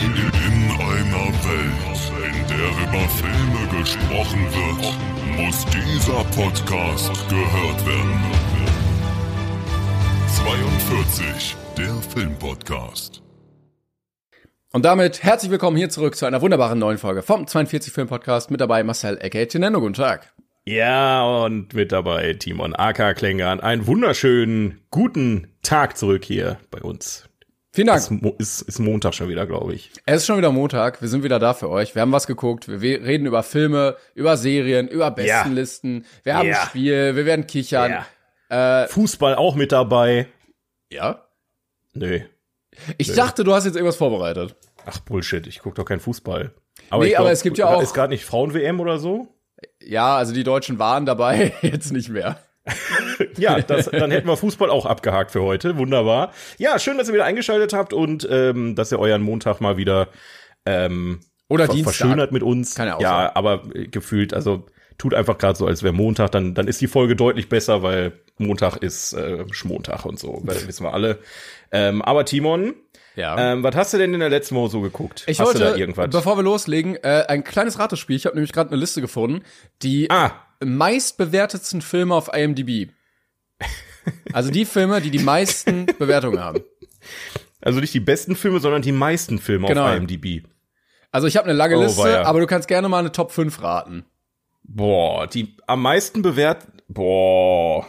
In einer Welt, in der über Filme gesprochen wird, muss dieser Podcast gehört werden. 42, der Filmpodcast. Und damit herzlich willkommen hier zurück zu einer wunderbaren neuen Folge vom 42 Film Podcast. Mit dabei Marcel Ecke Tinendo. Guten Tag. Ja, und mit dabei Timon AK Klingern. Einen wunderschönen guten Tag zurück hier bei uns. Vielen Dank. Ist, Mo- ist, ist Montag schon wieder, glaube ich. Es ist schon wieder Montag. Wir sind wieder da für euch. Wir haben was geguckt. Wir reden über Filme, über Serien, über Bestenlisten. Wir haben Ja. ein Spiel. Wir werden kichern. Äh, Fußball auch mit dabei. ja. Nö. Ich dachte, du hast jetzt irgendwas vorbereitet. Ach, Bullshit, ich guck doch keinen Fußball. Aber Nee, ich aber es gibt ja auch- Ist gerade nicht Frauen-WM oder so? Ja, also die Deutschen waren dabei, jetzt nicht mehr. Ja, das, dann hätten wir Fußball auch abgehakt für heute. Wunderbar. Ja, schön, dass ihr wieder eingeschaltet habt und ähm, dass ihr euren Montag mal wieder ähm, Oder ver Dienstag. verschönert mit uns. Kann ja auch ja sein. aber äh, gefühlt, also tut einfach gerade so, als wäre Montag, dann, dann ist die Folge deutlich besser, weil Montag ist äh, Schmontag und so, weil, wissen wir alle. Ähm, aber Timon, Ja. ähm, was hast du denn in der letzten Woche so geguckt? ich hast du da wollte, irgendwas? bevor wir loslegen, äh, ein kleines Ratespiel. Ich habe nämlich gerade eine Liste gefunden, die ah, meistbewertetsten Filme auf IMDb. Also die Filme, die die meisten Bewertungen haben. also nicht die besten Filme, sondern die meisten Filme Genau. auf IMDb. Also ich habe eine lange Oh, Liste, weia. aber du kannst gerne mal eine Top 5 raten. Boah, die am meisten bewährt. Boah.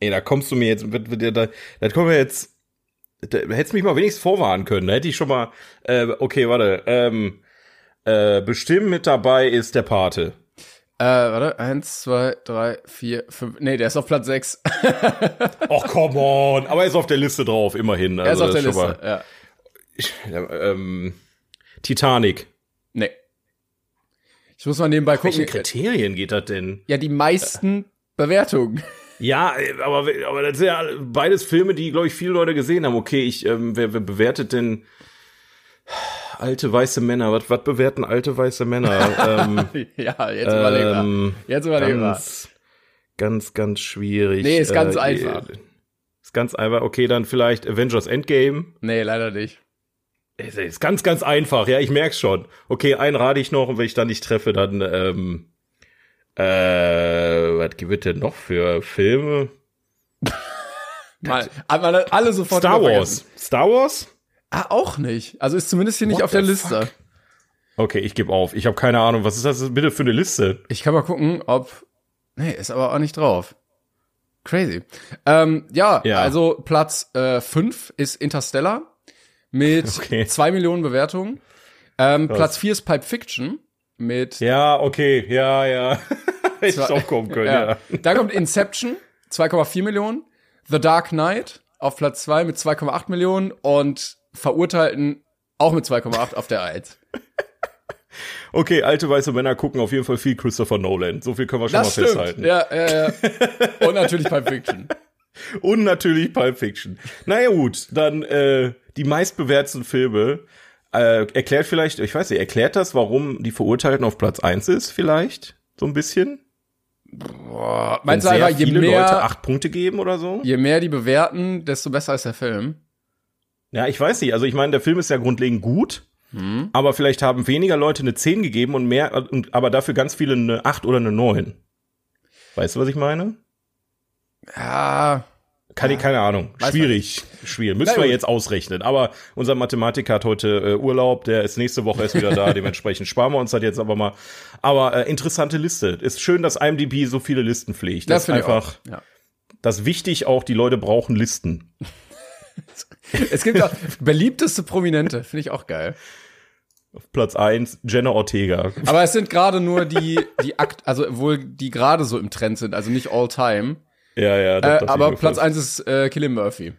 Ey, da kommst du mir jetzt. Da, da, kommen wir jetzt. Da hättest du mich mal wenigstens vorwarnen können. Da hätte ich schon mal. Äh, okay, warte. Ähm, äh, bestimmt mit dabei ist der Pate. Äh, warte, eins, zwei, drei, vier, fünf. Nee, der ist auf Platz sechs. Och, come on. Aber er ist auf der Liste drauf, immerhin. er ist Also auf der Liste. Mal, ja, ähm, Titanic. Nee. Ich muss mal nebenbei Welche gucken. Kriterien geht das denn? Ja, die meisten Bewertungen. Ja, äh, aber, aber das sind ja beides Filme, die, glaube ich, viele Leute gesehen haben. Okay, ich, ähm, wer, wer bewertet denn alte weiße Männer? Was, was bewerten alte weiße Männer? ähm, ja, jetzt überleg mal. ähm, Jetzt überleg mal. ganz, ganz, ganz schwierig. Nee, ist ganz Äh, einfach. Ist ganz einfach. Okay, dann vielleicht Avengers Endgame. Nee, leider nicht. Ist, ist ganz, ganz einfach. Ja, ich merk's schon. Okay, einen rate ich noch und wenn ich dann nicht treffe, dann, ähm, äh, was gibt es denn noch für Filme? Mal, aber alle sofort Star Wars. Star Wars? Ah, auch nicht. Also ist zumindest hier nicht What auf der Liste. fuck? Okay, ich gebe auf. Ich habe keine Ahnung. Was ist das bitte für eine Liste? Ich kann mal gucken, ob. Nee, ist aber auch nicht drauf. Crazy. Ähm, ja, Ja. also Platz äh, 5 ist Interstellar mit Okay. zwei Millionen Bewertungen. Ähm, Platz 4 ist Pipe Fiction mit Ja, okay. Ja, ja. Hätte ich drauf kommen können, ja. ja. Dann kommt Inception, 2,4 Millionen. The Dark Knight auf Platz 2 mit 2,8 Millionen und Verurteilten auch mit 2,8 auf der 1. Okay, alte weiße Männer gucken auf jeden Fall viel Christopher Nolan. So viel können wir schon Das mal stimmt. festhalten. Ja, ja, ja. Und natürlich Pipe Fiction. Und natürlich Pulp Fiction. Naja gut, dann äh, die meistbewerteten Filme. Äh, erklärt vielleicht, ich weiß nicht, erklärt das, warum die Verurteilten auf Platz 1 ist, vielleicht? So ein bisschen? Boah, meinst du einfach, je viele Leute mehr, acht Punkte geben oder so? je mehr die bewerten, desto besser ist der Film? Ja, ich weiß nicht. Also ich meine, der Film ist ja grundlegend gut, Hm? aber vielleicht haben weniger Leute eine 10 gegeben und mehr, aber dafür ganz viele eine 8 oder eine 9. Weißt du, was ich meine? Ja, Kann ich, keine Ahnung. Weiß Schwierig. Schwierig. Müssen wir jetzt ausrechnen. Aber unser Mathematiker hat heute äh, Urlaub, der ist nächste Woche erst wieder da, dementsprechend sparen wir uns das jetzt aber mal. Aber äh, interessante Liste. Ist schön, dass IMDb so viele Listen pflegt. Das ist finde ich einfach. Ja. das ist wichtig auch, die Leute brauchen Listen. Es gibt auch beliebteste Prominente, finde ich auch geil. Auf Platz eins Jenna Ortega. Aber es sind gerade nur die, die Akt, also wohl die gerade so im Trend sind, also nicht all time. Ja, ja. Äh, aber Platz eins ist äh, Killian Murphy.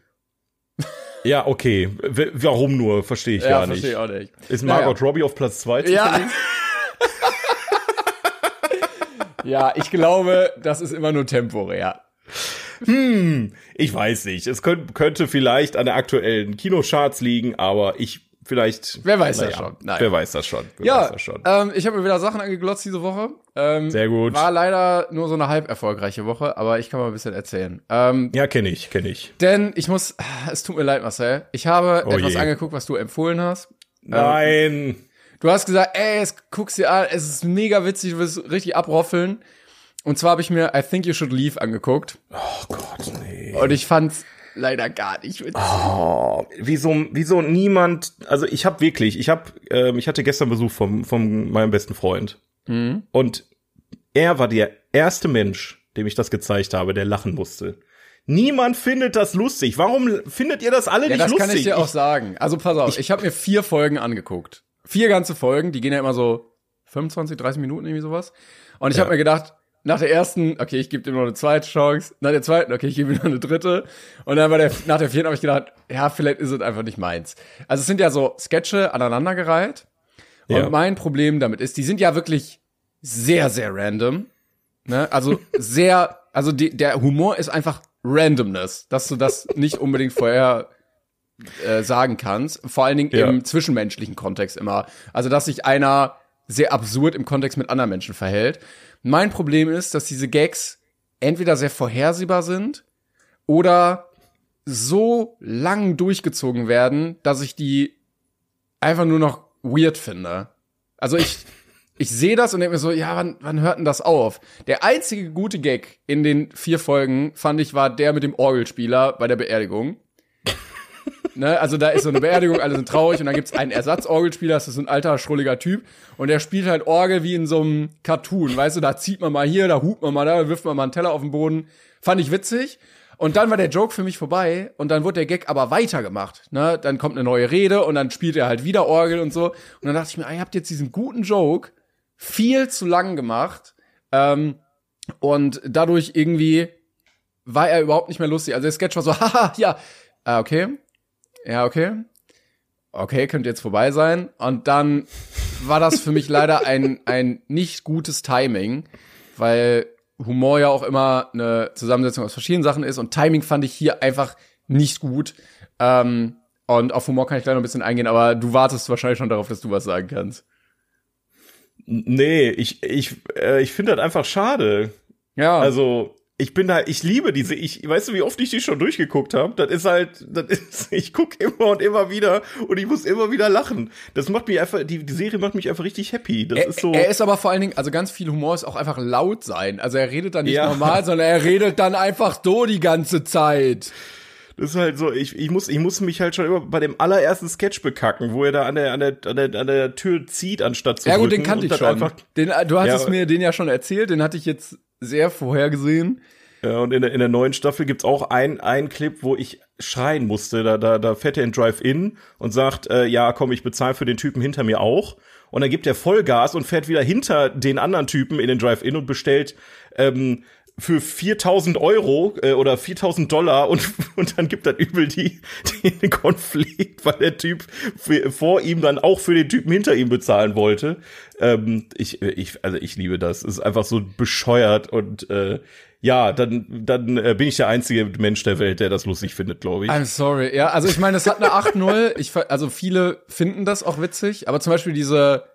Ja, okay. W warum nur? Verstehe ich ja, gar nicht. verstehe auch nicht. Ist Margot naja. Robbie auf Platz zwei? Ja. ja, ich glaube, das ist immer nur temporär. Hm, ich weiß nicht. Es könnte, könnte vielleicht an der aktuellen Kinocharts liegen, aber ich vielleicht. Wer weiß naja, das schon? Nein. Wer weiß das schon? Wer ja, das schon. Ähm, ich habe mir wieder Sachen angeglotzt diese Woche. Ähm, Sehr gut. War leider nur so eine halb erfolgreiche Woche, aber ich kann mal ein bisschen erzählen. Ähm, ja, kenne ich, kenne ich. Denn ich muss, es tut mir leid, Marcel. Ich habe oh etwas je. angeguckt, was du empfohlen hast. Nein. Ähm, du hast gesagt, ey, es guckst dir an, es ist mega witzig, du wirst richtig abroffeln. Und zwar habe ich mir I Think You Should Leave angeguckt. Oh Gott, nee. Und ich fand's leider gar nicht witzig. Oh, wieso, wieso niemand, also ich habe wirklich, ich habe, ähm, ich hatte gestern Besuch vom, von meinem besten Freund. Mhm. Und er war der erste Mensch, dem ich das gezeigt habe, der lachen musste. Niemand findet das lustig. Warum findet ihr das alle ja, nicht das lustig? Das kann ich dir auch sagen. Also pass auf, ich, ich habe mir vier Folgen angeguckt. Vier ganze Folgen, die gehen ja immer so 25, 30 Minuten irgendwie sowas. Und ich ja. habe mir gedacht, nach der ersten, okay, ich gebe ihm noch eine zweite Chance. Nach der zweiten, okay, ich gebe ihm noch eine dritte. Und dann bei der, nach der vierten habe ich gedacht, ja, vielleicht ist es einfach nicht meins. Also es sind ja so Sketche aneinandergereiht. Und ja. mein Problem damit ist, die sind ja wirklich sehr, sehr random. Ne? Also sehr, also die, der Humor ist einfach Randomness, dass du das nicht unbedingt vorher äh, sagen kannst. Vor allen Dingen ja. im zwischenmenschlichen Kontext immer. Also, dass sich einer sehr absurd im Kontext mit anderen Menschen verhält. Mein Problem ist, dass diese Gags entweder sehr vorhersehbar sind oder so lang durchgezogen werden, dass ich die einfach nur noch weird finde. Also ich, ich sehe das und denke mir so, ja, wann, wann hört denn das auf? Der einzige gute Gag in den vier Folgen, fand ich, war der mit dem Orgelspieler bei der Beerdigung. Ne, also da ist so eine Beerdigung, alle sind traurig und dann gibt's einen Ersatzorgelspieler, das ist so ein alter, schrulliger Typ und der spielt halt Orgel wie in so einem Cartoon, weißt du, da zieht man mal hier, da hupt man mal da, wirft man mal einen Teller auf den Boden. Fand ich witzig. Und dann war der Joke für mich vorbei und dann wurde der Gag aber weitergemacht. Ne? Dann kommt eine neue Rede und dann spielt er halt wieder Orgel und so. Und dann dachte ich mir, ihr habt jetzt diesen guten Joke viel zu lang gemacht. Ähm, und dadurch irgendwie war er überhaupt nicht mehr lustig. Also der Sketch war so, haha, ja, ah, okay ja, okay. Okay, könnte jetzt vorbei sein. Und dann war das für mich leider ein, ein nicht gutes Timing, weil Humor ja auch immer eine Zusammensetzung aus verschiedenen Sachen ist und Timing fand ich hier einfach nicht gut. Ähm, und auf Humor kann ich gleich noch ein bisschen eingehen, aber du wartest wahrscheinlich schon darauf, dass du was sagen kannst. Nee, ich, ich, äh, ich finde das einfach schade. Ja. Also, ich bin da, ich liebe diese, ich, weißt du, wie oft ich die schon durchgeguckt habe? Das ist halt, das ist, ich gucke immer und immer wieder und ich muss immer wieder lachen. Das macht mich einfach, die, die Serie macht mich einfach richtig happy. Das er, ist so. Er ist aber vor allen Dingen, also ganz viel Humor ist auch einfach laut sein. Also er redet dann nicht ja. normal, sondern er redet dann einfach so die ganze Zeit. Das ist halt so, ich, ich muss, ich muss mich halt schon immer bei dem allerersten Sketch bekacken, wo er da an der, an der, an der, an der Tür zieht, anstatt zu Ja gut, den kannte ich schon. Den, du hast ja, es mir den ja schon erzählt, den hatte ich jetzt sehr vorhergesehen. Ja, und in der, in der neuen Staffel gibt's auch ein, ein Clip, wo ich schreien musste. Da, da, da fährt er in Drive-In und sagt, äh, ja, komm, ich bezahle für den Typen hinter mir auch. Und dann gibt er Vollgas und fährt wieder hinter den anderen Typen in den Drive-In und bestellt ähm, für 4000 Euro äh, oder 4000 Dollar und, und dann gibt er übel die, den Konflikt, weil der Typ für, vor ihm dann auch für den Typen hinter ihm bezahlen wollte. Ähm, ich, ich, also ich liebe das. Es ist einfach so bescheuert und äh, ja, dann, dann äh, bin ich der einzige Mensch der Welt, der das lustig findet, glaube ich. I'm sorry. Ja, also ich meine, es hat eine 8-0. Ich, also viele finden das auch witzig, aber zum Beispiel diese,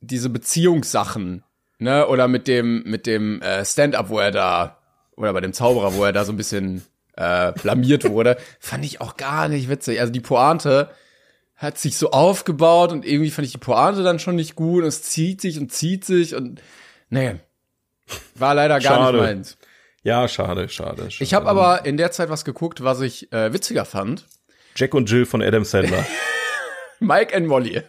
diese Beziehungssachen, ne, oder mit dem, mit dem äh, Stand-up, wo er da, oder bei dem Zauberer, wo er da so ein bisschen äh, blamiert wurde, fand ich auch gar nicht witzig. Also die Pointe hat sich so aufgebaut und irgendwie fand ich die Pointe dann schon nicht gut und es zieht sich und zieht sich und nee, war leider gar Schade. nicht meins. Ja, schade, schade. schade. Ich habe aber in der Zeit was geguckt, was ich äh, witziger fand. Jack und Jill von Adam Sandler. Mike and Molly.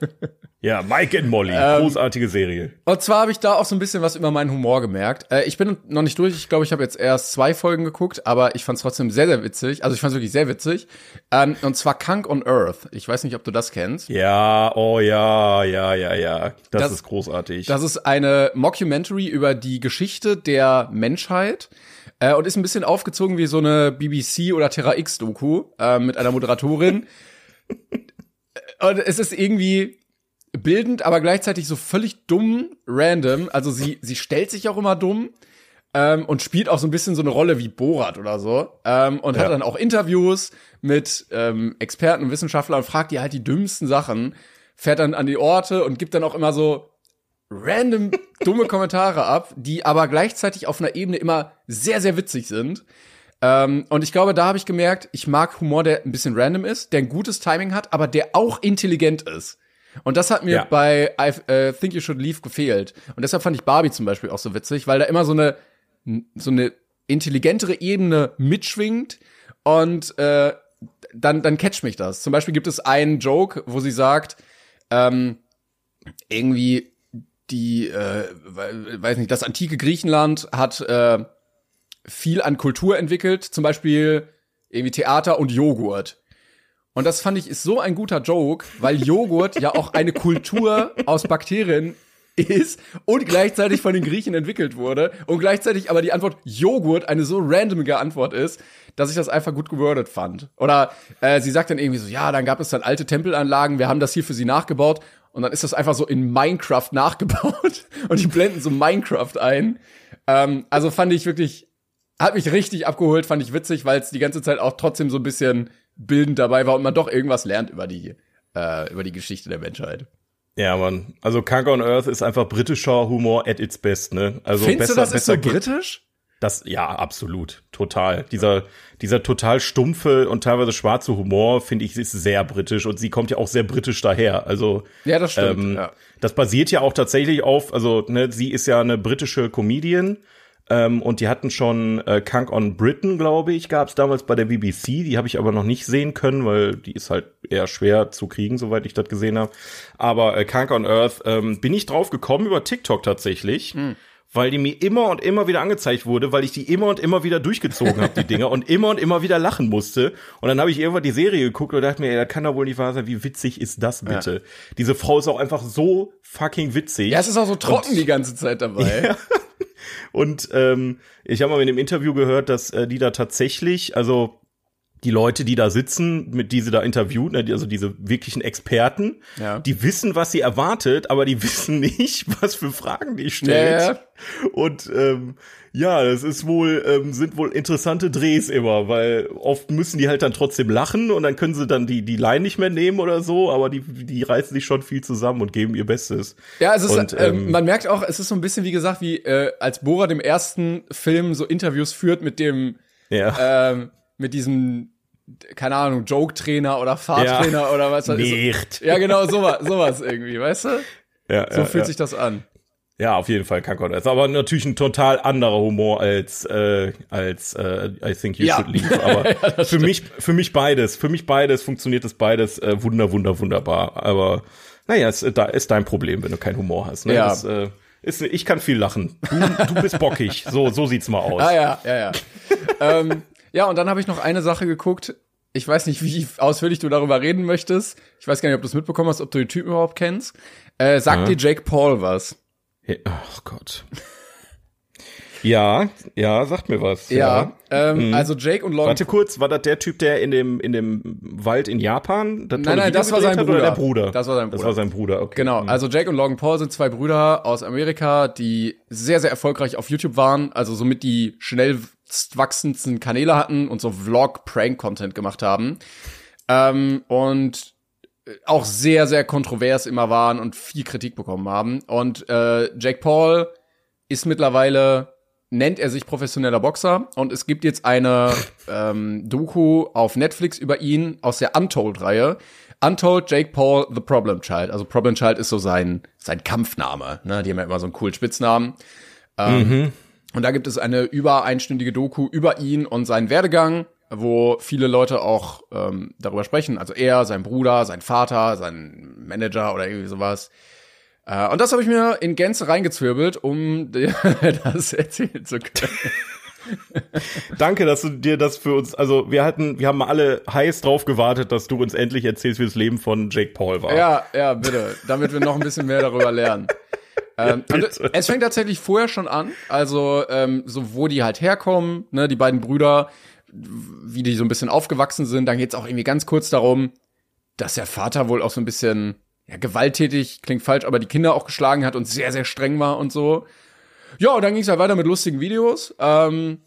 Ja, Mike and Molly, Ähm, großartige Serie. Und zwar habe ich da auch so ein bisschen was über meinen Humor gemerkt. Äh, ich bin noch nicht durch. Ich glaube, ich habe jetzt erst zwei Folgen geguckt, aber ich fand es trotzdem sehr, sehr witzig. Also ich fand es wirklich sehr witzig. Ähm, und zwar Kunk on Earth. Ich weiß nicht, ob du das kennst. Ja, oh ja, ja, ja, ja. Das, Das- ist großartig. Das ist eine Mockumentary über die Geschichte der Menschheit äh, und ist ein bisschen aufgezogen wie so eine BBC oder Terra X Doku äh, mit einer Moderatorin. und es ist irgendwie bildend, aber gleichzeitig so völlig dumm, random. Also sie sie stellt sich auch immer dumm. Ähm, und spielt auch so ein bisschen so eine Rolle wie Borat oder so. Ähm, und hat Ja. dann auch Interviews mit ähm, Experten und Wissenschaftlern und fragt die halt die dümmsten Sachen, fährt dann an die Orte und gibt dann auch immer so random dumme Kommentare ab, die aber gleichzeitig auf einer Ebene immer sehr, sehr witzig sind. Ähm, und ich glaube, da habe ich gemerkt, ich mag Humor, der ein bisschen random ist, der ein gutes Timing hat, aber der auch intelligent ist. Und das hat mir Ja. bei I äh, Think You Should Leave gefehlt. Und deshalb fand ich Barbie zum Beispiel auch so witzig, weil da immer so eine so eine intelligentere Ebene mitschwingt und äh, dann dann catcht mich das. Zum Beispiel gibt es einen Joke, wo sie sagt, ähm, irgendwie die, äh, we- weiß nicht, das antike Griechenland hat äh, viel an Kultur entwickelt, zum Beispiel irgendwie Theater und Joghurt. Und das fand ich ist so ein guter Joke, weil Joghurt ja auch eine Kultur aus Bakterien ist und gleichzeitig von den Griechen entwickelt wurde und gleichzeitig aber die Antwort Joghurt eine so randomige Antwort ist, dass ich das einfach gut gewordet fand. Oder äh, sie sagt dann irgendwie so, ja, dann gab es dann alte Tempelanlagen, wir haben das hier für sie nachgebaut und dann ist das einfach so in Minecraft nachgebaut und die blenden so Minecraft ein. Ähm, also fand ich wirklich, hat mich richtig abgeholt, fand ich witzig, weil es die ganze Zeit auch trotzdem so ein bisschen bildend dabei war und man doch irgendwas lernt über die, äh, über die Geschichte der Menschheit. ja, Mann. Also Kunk on Earth ist einfach britischer Humor at its best, ne? Also Findest besser, du, das ist besser so geht- britisch? Das, ja, absolut. Total. Dieser, dieser total stumpfe und teilweise schwarze Humor, finde ich, ist sehr britisch und sie kommt ja auch sehr britisch daher. Also, Ja, das stimmt. ähm, ja. das basiert ja auch tatsächlich auf, also, ne, sie ist ja eine britische Comedian. Ähm, und die hatten schon äh, Kunk on Britain, glaube ich, gab es damals bei der BBC. Die habe ich aber noch nicht sehen können, weil die ist halt eher schwer zu kriegen, soweit ich das gesehen habe. Aber äh, Kunk on Earth ähm, bin ich drauf gekommen über TikTok tatsächlich. Weil die mir immer und immer wieder angezeigt wurde, weil ich die immer und immer wieder durchgezogen habe, die Dinger, und immer und immer wieder lachen musste. Und dann habe ich irgendwann die Serie geguckt und dachte mir, ey, das kann doch wohl nicht wahr sein, wie witzig ist das bitte? Diese Frau ist auch einfach so fucking witzig. ja, es ist auch so trocken die ganze Zeit dabei. Und ähm, ich habe mal in dem Interview gehört, dass äh, die da tatsächlich, also die Leute, die da sitzen, mit die sie da interviewen, ne, also diese wirklichen Experten, Ja. die wissen, was sie erwartet, aber die wissen nicht, was für Fragen die stellt. Ja, ja. Und ähm, ja, das ist wohl, ähm, sind wohl interessante Drehs immer, weil oft müssen die halt dann trotzdem lachen und dann können sie dann die, die Line nicht mehr nehmen oder so, aber die, die reißen sich schon viel zusammen und geben ihr Bestes. Ja, es ist, Und, ähm, ähm, man merkt auch, es ist so ein bisschen wie gesagt, wie äh, als Bora dem ersten Film so Interviews führt mit dem, Ja. ähm, mit diesem, keine Ahnung, Joke-Trainer oder Fahrtrainer oder was ist. Nicht. Ja, genau, sowas, sowas irgendwie, weißt du? Ja, So ja, fühlt ja. sich das an. Ja, auf jeden Fall Kankon. Ist aber natürlich ein total anderer Humor als äh, als äh, I think you Ja. should leave. Aber für mich für mich beides, für mich beides funktioniert das beides äh, wunder wunder wunderbar. Aber naja, es, da ist dein Problem, wenn du keinen Humor hast. Ne? Ja. Das, äh, ist, ich kann viel lachen. Du, du bist bockig. So so sieht's mal aus. Ah ja, ja, ja. ähm, ja, und dann habe ich noch eine Sache geguckt. Ich weiß nicht, wie ausführlich du darüber reden möchtest. Ich weiß gar nicht, ob du es mitbekommen hast, ob du den Typen überhaupt kennst. Äh, sagt dir Jake Paul was? Ja, Ach Gott. Ja, ja, sagt mir was. Ja. Ähm, Also Jake und Long Warte kurz, war das der Typ, der in dem in dem Wald in Japan das Nein, nein, Video das war sein hat, oder Bruder. der Bruder? Das war sein Das Bruder. war sein Bruder, okay. Genau, Mhm. also Jake und Logan Paul sind zwei Brüder aus Amerika, die sehr, sehr erfolgreich auf YouTube waren, also somit die schnell wachsendsten Kanäle hatten und so Vlog-Prank-Content gemacht haben. Ähm, und auch sehr, sehr kontrovers immer waren und viel Kritik bekommen haben. Und äh, Jake Paul ist mittlerweile, nennt er sich professioneller Boxer und es gibt jetzt eine ähm, Doku auf Netflix über ihn aus der Untold-Reihe. Untold Jake Paul The Problem Child. Also Problem Child ist so sein, sein Kampfname. Ne? Die haben ja immer so einen coolen Spitznamen. Ähm, Und da gibt es eine über einstündige Doku über ihn und seinen Werdegang. Wo viele Leute auch ähm, darüber sprechen. Also er, sein Bruder, sein Vater, sein Manager oder irgendwie sowas. Äh, und das habe ich mir in Gänze reingezwirbelt, um dir das erzählen zu können. Danke, dass du dir das für uns, also wir hatten, wir haben alle heiß drauf gewartet, dass du uns endlich erzählst, wie das Leben von Jake Paul war. Ja, ja, bitte, damit wir noch ein bisschen mehr darüber lernen. Ähm, Ja, es fängt tatsächlich vorher schon an, also ähm, so wo die halt herkommen, ne, die beiden Brüder, wie die so ein bisschen aufgewachsen sind. Dann geht's auch irgendwie ganz kurz darum, dass der Vater wohl auch so ein bisschen ja, gewalttätig, klingt falsch, aber die Kinder auch geschlagen hat und sehr, sehr streng war und so. Ja, und dann ging's halt weiter mit lustigen Videos. Ähm,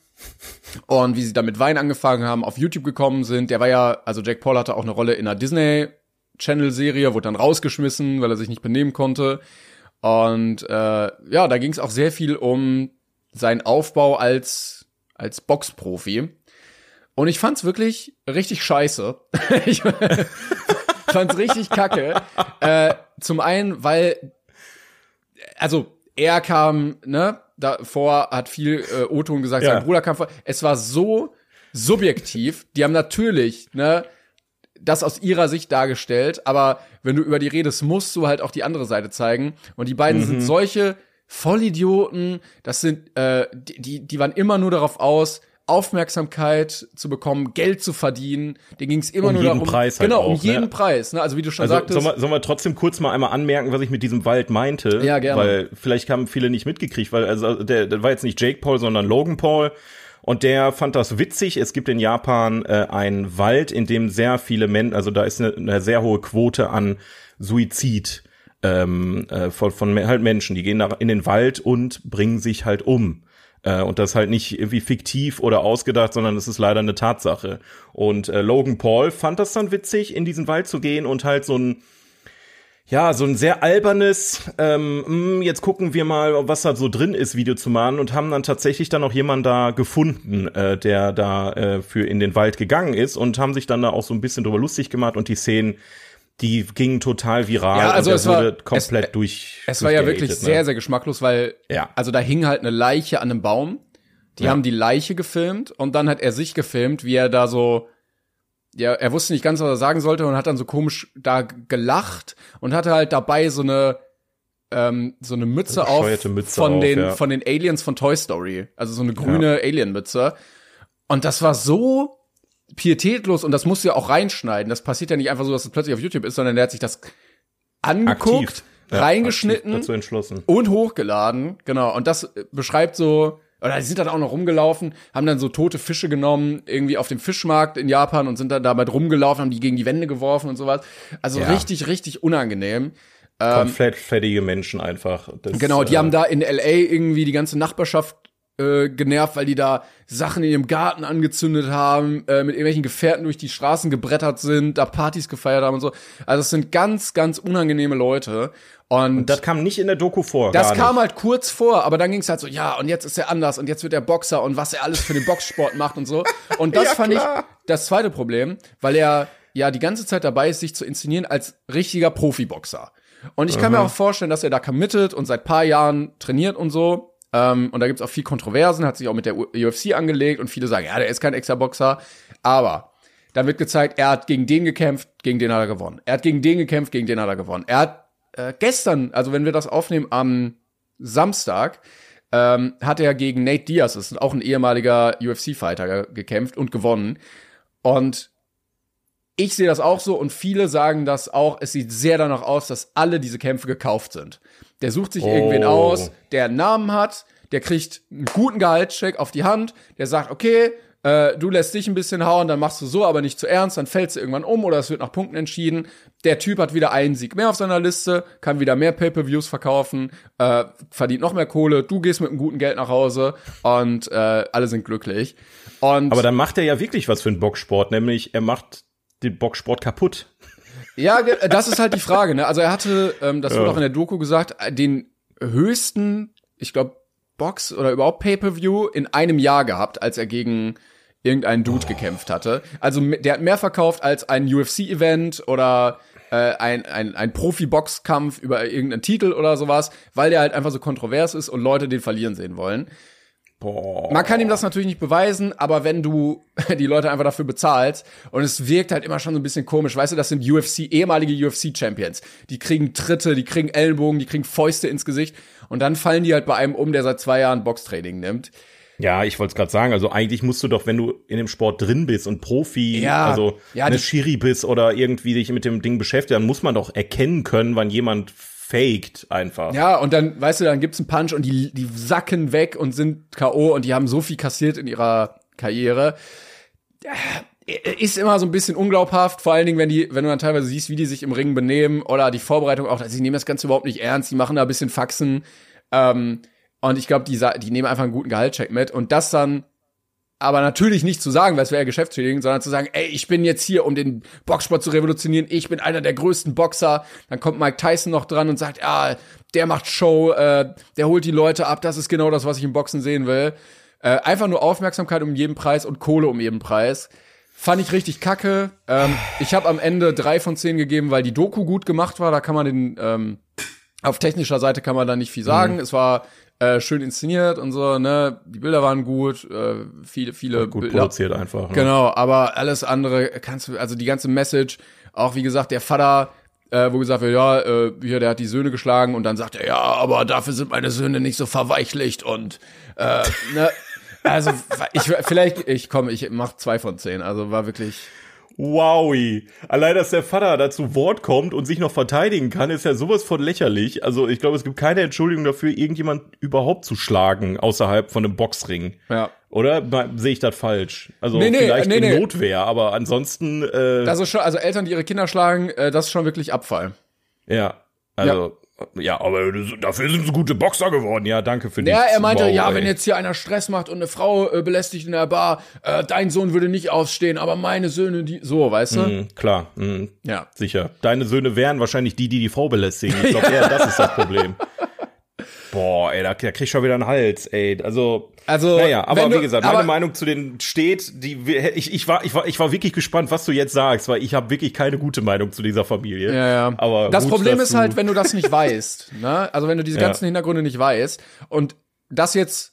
und wie sie da mit Wein angefangen haben, auf YouTube gekommen sind. Der war ja, also Jack Paul hatte auch eine Rolle in einer Disney Channel-Serie, wurde dann rausgeschmissen, weil er sich nicht benehmen konnte. Und äh, ja, da ging es auch sehr viel um seinen Aufbau als, als Boxprofi. Und ich fand's wirklich richtig scheiße. ich fand's richtig kacke. Äh, zum einen, weil, also er kam, ne, davor hat viel äh, O-Ton gesagt, Ja. sein Bruder kam vor. Es war so subjektiv. Die haben natürlich, ne, das aus ihrer Sicht dargestellt, aber wenn du über die redest, musst du halt auch die andere Seite zeigen. Und die beiden sind solche Vollidioten, das sind, äh, die, die, die waren immer nur darauf aus, Aufmerksamkeit zu bekommen, Geld zu verdienen. Denen ging es immer Um nur jeden darum. Preis halt genau, auch, um ne? jeden Preis. Ne? Also wie du schon Also sagtest. sollen wir, sollen wir trotzdem kurz mal einmal anmerken, was ich mit diesem Wald meinte? Ja, gerne. Weil vielleicht haben viele nicht mitgekriegt, weil also der, der war jetzt nicht Jake Paul, sondern Logan Paul. Und der fand das witzig. Es gibt in Japan äh, einen Wald, in dem sehr viele Menschen, also da ist eine, eine sehr hohe Quote an Suizid ähm, äh, von, von halt Menschen. Die gehen da in den Wald und bringen sich halt um. Äh, und das halt nicht irgendwie fiktiv oder ausgedacht, sondern es ist leider eine Tatsache. Und äh, Logan Paul fand das dann witzig, in diesen Wald zu gehen und halt so ein ja, so ein sehr albernes, ähm, mh, jetzt gucken wir mal, was da so drin ist, Video zu machen und haben dann tatsächlich dann noch jemanden da gefunden, äh, der da äh, für in den Wald gegangen ist und haben sich dann da auch so ein bisschen drüber lustig gemacht und die Szenen, die gingen total viral Ja, also und es der war- wurde komplett es- durch. Es war ja wirklich ne? sehr, sehr geschmacklos, weil, Ja. also da hing halt eine Leiche an einem Baum. Die Ja. haben die Leiche gefilmt und dann hat er sich gefilmt, wie er da so, ja, er wusste nicht ganz, was er sagen sollte und hat dann so komisch da gelacht und hatte halt dabei so eine, ähm, so eine Mütze auf Mütze von auf, den, ja. von den Aliens von Toy Story. Also so eine grüne Alien-Mütze. Und das war so pietätlos und das musst du ja auch reinschneiden. Das passiert ja nicht einfach so, dass es plötzlich auf YouTube ist, sondern der hat sich das angeguckt, ja, reingeschnitten dazu entschlossen. und hochgeladen, genau. Und das äh, beschreibt so, oder die sind dann auch noch rumgelaufen, haben dann so tote Fische genommen, irgendwie auf dem Fischmarkt in Japan und sind dann damit rumgelaufen, haben die gegen die Wände geworfen und sowas. Also Ja. richtig, richtig unangenehm. Komplett fettige Menschen einfach. Das, Genau, die äh, haben da in LA irgendwie die ganze Nachbarschaft äh, genervt, weil die da Sachen in ihrem Garten angezündet haben, äh, mit irgendwelchen Gefährten durch die Straßen gebrettert sind, da Partys gefeiert haben und so. Also es sind ganz, ganz unangenehme Leute. Und, Das kam nicht in der Doku vor. das kam halt kurz vor, aber dann ging es halt so, ja, und jetzt ist er anders und jetzt wird er Boxer und was er alles für den Boxsport macht und so. Und das Ja, fand ich das zweite Problem, weil er ja die ganze Zeit dabei ist, sich zu inszenieren als richtiger Profiboxer. Und ich kann mir auch vorstellen, dass er da committed und seit paar Jahren trainiert und so. Ähm, und da gibt's auch viel Kontroversen, hat sich auch mit der UFC angelegt und viele sagen, ja, der ist kein Ex-Boxer. Aber dann wird gezeigt, er hat gegen den gekämpft, gegen den hat er gewonnen. Er hat gegen den gekämpft, gegen den hat er gewonnen. Er hat äh, gestern, also wenn wir das aufnehmen am Samstag, ähm, hat er gegen Nate Diaz, das ist auch ein ehemaliger UFC-Fighter, ge- gekämpft und gewonnen. Und ich sehe das auch so und viele sagen das auch. Es sieht sehr danach aus, dass alle diese Kämpfe gekauft sind. Der sucht sich Oh. irgendwen aus, der einen Namen hat, der kriegt einen guten Gehaltscheck auf die Hand, der sagt, okay, äh, du lässt dich ein bisschen hauen, dann machst du so, aber nicht zu ernst, dann fällst du irgendwann um oder es wird nach Punkten entschieden. Der Typ hat wieder einen Sieg mehr auf seiner Liste, kann wieder mehr Pay-per-Views verkaufen, äh, verdient noch mehr Kohle, du gehst mit einem guten Geld nach Hause und äh, alle sind glücklich. Und Aber dann macht er ja wirklich was für den Boxsport, nämlich er macht den Boxsport kaputt. Ja, ge- das ist halt die Frage. Ne? Also er hatte, ähm, das wurde auch in der Doku gesagt, äh, den höchsten, ich glaube, Box oder überhaupt Pay-per-View in einem Jahr gehabt, als er gegen irgendeinen Dude gekämpft hatte. Also der hat mehr verkauft als ein UFC-Event oder äh, ein, ein, ein Profi-Boxkampf über irgendeinen Titel oder sowas, weil der halt einfach so kontrovers ist und Leute den verlieren sehen wollen. Boah. Man kann ihm das natürlich nicht beweisen, aber wenn du die Leute einfach dafür bezahlst und es wirkt halt immer schon so ein bisschen komisch, weißt du, das sind UFC, ehemalige UFC-Champions. Die kriegen Tritte, die kriegen Ellbogen, die kriegen Fäuste ins Gesicht und dann fallen die halt bei einem um, der seit zwei Jahren Boxtraining nimmt. Ja, ich wollte es gerade sagen, also eigentlich musst du doch, wenn du in dem Sport drin bist und Profi, Ja, also ja, eine Schiri bist oder irgendwie dich mit dem Ding beschäftigt, dann muss man doch erkennen können, wann jemand faked einfach. Ja, und dann, weißt du, dann gibt's einen Punch und die, die sacken weg und sind K.O. und die haben so viel kassiert in ihrer Karriere. Äh, Ist immer so ein bisschen unglaubhaft, vor allen Dingen, wenn die, wenn du dann teilweise siehst, wie die sich im Ring benehmen oder die Vorbereitung auch, sie nehmen das Ganze überhaupt nicht ernst, die machen da ein bisschen Faxen. Ähm, und ich glaube, die, die nehmen einfach einen guten Gehaltscheck mit und das dann aber natürlich nicht zu sagen, weil es wäre ja geschäftsschädigend, sondern zu sagen, ey, ich bin jetzt hier, um den Boxsport zu revolutionieren, ich bin einer der größten Boxer. Dann kommt Mike Tyson noch dran und sagt, ja, der macht Show, äh, der holt die Leute ab, das ist genau das, was ich im Boxen sehen will. Äh, einfach nur Aufmerksamkeit um jeden Preis und Kohle um jeden Preis. Fand ich richtig kacke. Ähm, ich habe am Ende drei von zehn gegeben, weil die Doku gut gemacht war. Da kann man den, ähm, auf technischer Seite kann man da nicht viel sagen. Es war äh, schön inszeniert und so, ne? Die Bilder waren gut, äh, viele, viele Gut Bilder. produziert einfach. Ne? Genau, aber alles andere kannst du, also die ganze Message, auch wie gesagt, der Vater, äh, wo gesagt wird, ja, äh, hier, der hat die Söhne geschlagen und dann sagt er, ja, aber dafür sind meine Söhne nicht so verweichlicht und äh, ne, also ich vielleicht, ich komme, ich mach zwei von zehn, also war wirklich. Wowi. Allein, dass der Vater da zu Wort kommt und sich noch verteidigen kann, ist ja sowas von lächerlich. Also ich glaube, es gibt keine Entschuldigung dafür, irgendjemand überhaupt zu schlagen außerhalb von einem Boxring. Ja. Oder sehe ich das falsch? Also Nee, nee, vielleicht nee, in nee. Notwehr, aber ansonsten, äh, Das ist schon, also Eltern, die ihre Kinder schlagen, äh, das ist schon wirklich Abfall. ja. Also, ja. Aber das- dafür sind sie gute Boxer geworden. Ja, danke für Ja, nichts. er meinte, Wow, ja, ey. wenn jetzt hier einer Stress macht und eine Frau äh, belästigt in der Bar, äh, dein Sohn würde nicht aufstehen, aber meine Söhne, die, so, weißt du? Mhm, klar, mhm, Ja. sicher. Deine Söhne wären wahrscheinlich die, die die Frau belästigen. Ich glaube eher, das ist das Problem. Boah, ey, da, da krieg ich schon wieder einen Hals, ey. Also, Also, naja, aber wenn wie du- gesagt, meine Meinung zu den steht, die ich, ich war ich war ich war wirklich gespannt, was du jetzt sagst, weil ich habe wirklich keine gute Meinung zu dieser Familie. Ja, ja. Aber das gut, Problem ist du- halt, wenn du das nicht weißt, ne? Also wenn du diese Ja. ganzen Hintergründe nicht weißt und das jetzt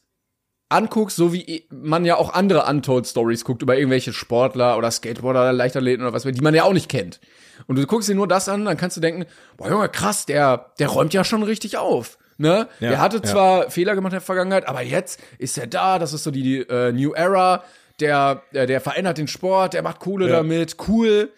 anguckst, so wie man ja auch andere Untold Stories guckt über irgendwelche Sportler oder Skateboarder oder Leichtathleten oder was, die man ja auch nicht kennt. Und du guckst dir nur das an, dann kannst du denken, boah Junge, krass, der, der räumt ja schon richtig auf. Ne? Ja, der hatte ja. zwar Fehler gemacht in der Vergangenheit, aber jetzt ist er da, das ist so die äh, New Era, der, der, der verändert den Sport, der macht Kohle Ja. damit, cool.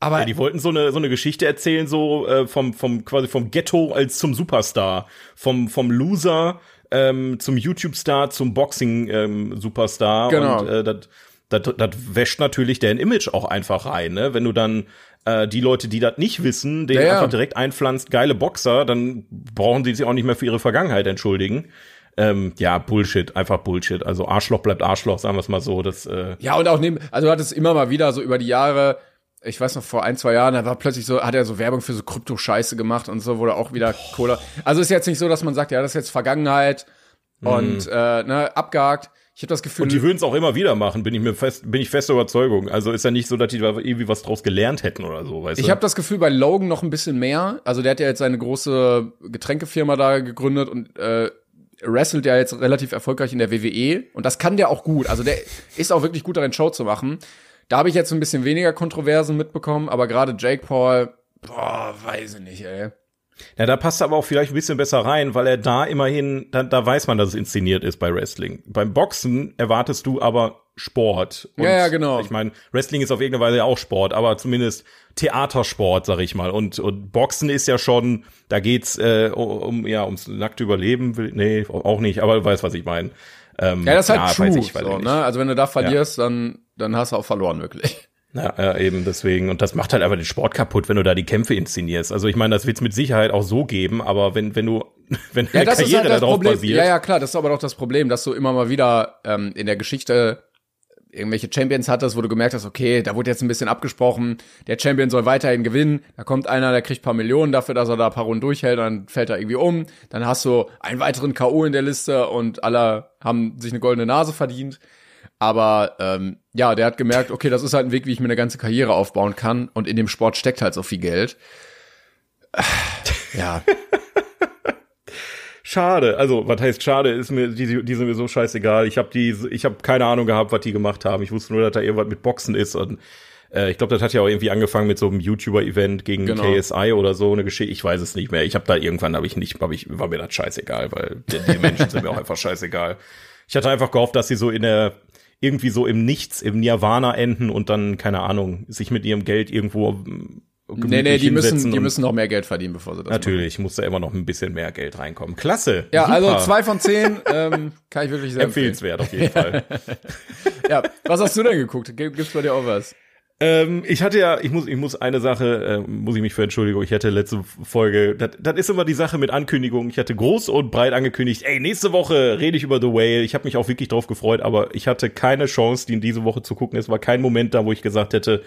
Aber Ja, die wollten so eine so eine Geschichte erzählen, so äh, vom vom quasi vom Ghetto als zum Superstar, vom vom Loser ähm, zum YouTube-Star zum Boxing-Superstar Genau. und äh, das das das wäscht natürlich deren Image auch einfach rein, ne? Wenn du dann äh, die Leute, die das nicht wissen, denen Ja, einfach direkt einpflanzt, geile Boxer, dann brauchen sie sich auch nicht mehr für ihre Vergangenheit entschuldigen. Ähm, ja, Bullshit, einfach Bullshit. Also Arschloch bleibt Arschloch, sagen wir es mal so. Das, äh, Ja, und auch neben, also du hattest immer mal wieder so über die Jahre, ich weiß noch, vor ein, zwei Jahren, da war plötzlich so, hat er so Werbung für so Krypto-Scheiße gemacht und so, wurde auch wieder Cola. Also ist jetzt nicht so, dass man sagt, ja, das ist jetzt Vergangenheit und äh, ne, abgehakt. Ich habe das Gefühl, Und die würden es auch immer wieder machen, bin ich mir fest, bin ich fester Überzeugung. Also ist ja nicht so, dass die da irgendwie was draus gelernt hätten oder so, weißt ich habe das Gefühl bei Logan noch ein bisschen mehr. Also der hat ja jetzt seine große Getränkefirma da gegründet und äh, wrestelt ja jetzt relativ erfolgreich in der WWE und das kann der auch gut. Also der ist auch wirklich gut darin, Show zu machen. Da habe ich jetzt ein bisschen weniger Kontroversen mitbekommen, aber gerade Jake Paul, boah, weiß ich nicht, ey. Ja, da passt er aber auch vielleicht ein bisschen besser rein, weil er da immerhin, da, da weiß man, dass es inszeniert ist bei Wrestling. Beim Boxen erwartest du aber Sport. Und Ja, ja, genau. Ich meine, Wrestling ist auf irgendeine Weise ja auch Sport, aber zumindest Theatersport, sag ich mal. Und, und Boxen ist ja schon, da geht's äh, um, ja, ums nackte Überleben. Nee, auch nicht, aber du weißt, was ich meine. Ähm, Ja, das ist halt weiß true. ich, so, ne? Also wenn du da verlierst, dann, dann hast du auch verloren, wirklich. Ja, ja, eben deswegen. Und das macht halt einfach den Sport kaputt, wenn du da die Kämpfe inszenierst. Also ich meine, das wird's mit Sicherheit auch so geben, aber wenn, wenn du, wenn Ja, deine das ist Karriere halt das darauf Problem. basiert. Ja, ja, klar, das ist aber doch das Problem, dass du immer mal wieder ähm, in der Geschichte irgendwelche Champions hattest, wo du gemerkt hast, okay, da wurde jetzt ein bisschen abgesprochen, der Champion soll weiterhin gewinnen, da kommt einer, der kriegt paar Millionen dafür, dass er da ein paar Runden durchhält, dann fällt er irgendwie um, dann hast du einen weiteren K.O. in der Liste und alle haben sich eine goldene Nase verdient. Aber ähm, ja, der hat gemerkt, okay, das ist halt ein Weg, wie ich mir eine ganze Karriere aufbauen kann und in dem Sport steckt halt so viel Geld. Ja, schade. Also, was heißt schade? Ist mir die, die sind mir so scheißegal. Ich habe die ich habe keine Ahnung gehabt, was die gemacht haben. Ich wusste nur, dass da irgendwas mit Boxen ist und äh, ich glaube, das hat ja auch irgendwie angefangen mit so einem YouTuber-Event gegen genau. KSI oder so eine Geschichte. Ich weiß es nicht mehr. Ich habe da irgendwann habe ich nicht, hab ich war mir das scheißegal, weil die, die Menschen sind mir auch einfach scheißegal. Ich hatte einfach gehofft, dass sie so in der irgendwie so im Nichts, im Nirvana enden und dann keine Ahnung, sich mit ihrem Geld irgendwo Nee, nee, die müssen, die müssen noch mehr Geld verdienen, bevor sie das Natürlich, machen. muss da immer noch ein bisschen mehr Geld reinkommen. Klasse. Ja, super. also zwei von zehn ähm, kann ich wirklich sehr Empfehlenswert auf jeden Fall. ja, was hast du denn geguckt? Gibt's bei dir auch was? Ähm, ich hatte ja, ich muss, ich muss eine Sache, äh, muss ich mich für entschuldigen, ich hatte letzte Folge, das, ist immer die Sache mit Ankündigungen. Ich hatte groß und breit angekündigt, ey, nächste Woche rede ich über The Whale. Ich habe mich auch wirklich drauf gefreut, aber ich hatte keine Chance, die in diese Woche zu gucken. Es war kein Moment da, wo ich gesagt hätte,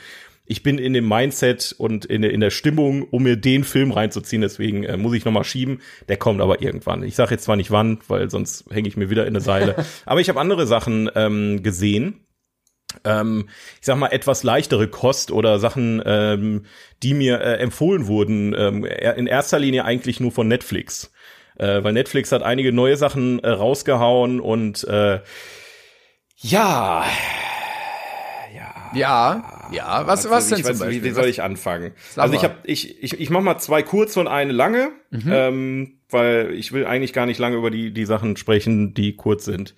ich bin in dem Mindset und in, in der Stimmung, um mir den Film reinzuziehen. Deswegen äh, muss ich noch mal schieben. Der kommt aber irgendwann. Ich sage jetzt zwar nicht wann, weil sonst hänge ich mir wieder in eine Seile. aber ich habe andere Sachen ähm, gesehen. Ähm, ich sag mal etwas leichtere Kost oder Sachen, ähm, die mir äh, empfohlen wurden. Ähm, in erster Linie eigentlich nur von Netflix, äh, weil Netflix hat einige neue Sachen äh, rausgehauen und äh, ja, ja, ja. Was, was denn zum Beispiel? Wie, wie soll ich anfangen? Sag also ich habe, ich, ich, ich mach mal zwei kurze und eine lange, mhm. ähm, weil ich will eigentlich gar nicht lange über die, die Sachen sprechen, die kurz sind.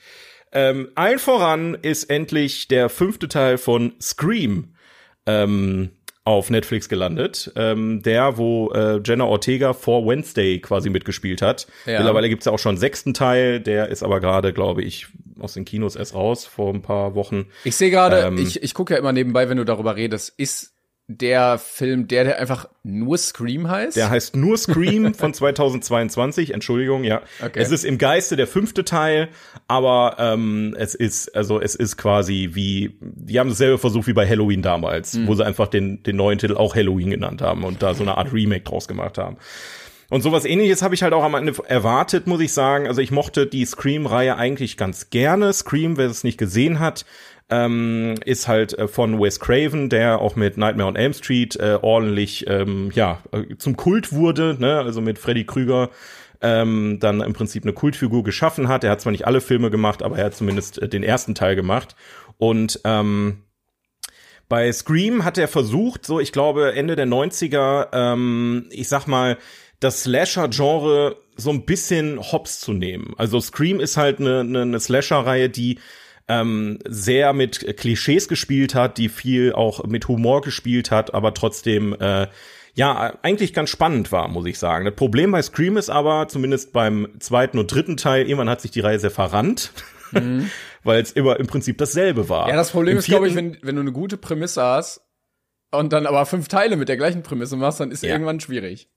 Ähm, allen voran ist endlich der fünfte Teil von Scream ähm, auf Netflix gelandet. Ähm, der, wo äh, Jenna Ortega vor Wednesday quasi mitgespielt hat. Ja. Mittlerweile gibt's ja auch schon einen sechsten Teil, der ist aber gerade, glaube ich, aus den Kinos erst raus vor ein paar Wochen. Ich sehe gerade, ähm, ich, ich gucke ja immer nebenbei, wenn du darüber redest, ist der Film, der, der einfach nur Scream heißt? Der heißt nur Scream von 2022, Entschuldigung, ja. Okay. Es ist im Geiste der fünfte Teil, aber ähm, es ist, also es ist quasi wie, die haben dasselbe versucht wie bei Halloween damals, mhm. wo sie einfach den, den neuen Titel auch Halloween genannt haben und da so eine Art Remake draus gemacht haben. Und sowas ähnliches habe ich halt auch am Ende erwartet, muss ich sagen. Also ich mochte die Scream-Reihe eigentlich ganz gerne. Scream, wer es nicht gesehen hat, ähm, ist halt äh, von Wes Craven, der auch mit Nightmare on Elm Street äh, ordentlich ähm, ja äh, zum Kult wurde, ne? also mit Freddy Krüger ähm, dann im Prinzip eine Kultfigur geschaffen hat. Er hat zwar nicht alle Filme gemacht, aber er hat zumindest äh, den ersten Teil gemacht und ähm, bei Scream hat er versucht, so ich glaube Ende der 90er, ähm, ich sag mal, das Slasher-Genre so ein bisschen hops zu nehmen. Also Scream ist halt eine, eine, eine Slasher-Reihe, die ähm, sehr mit Klischees gespielt hat, die viel auch mit Humor gespielt hat, aber trotzdem äh, ja, eigentlich ganz spannend war, muss ich sagen. Das Problem bei Scream ist aber, zumindest beim zweiten und dritten Teil, irgendwann hat sich die Reihe sehr verrannt. Mhm. Weil es immer im Prinzip dasselbe war. Ja, das Problem Im ist, glaube ich, wenn, wenn du eine gute Prämisse hast und dann aber fünf Teile mit der gleichen Prämisse machst, dann ist ja. irgendwann schwierig.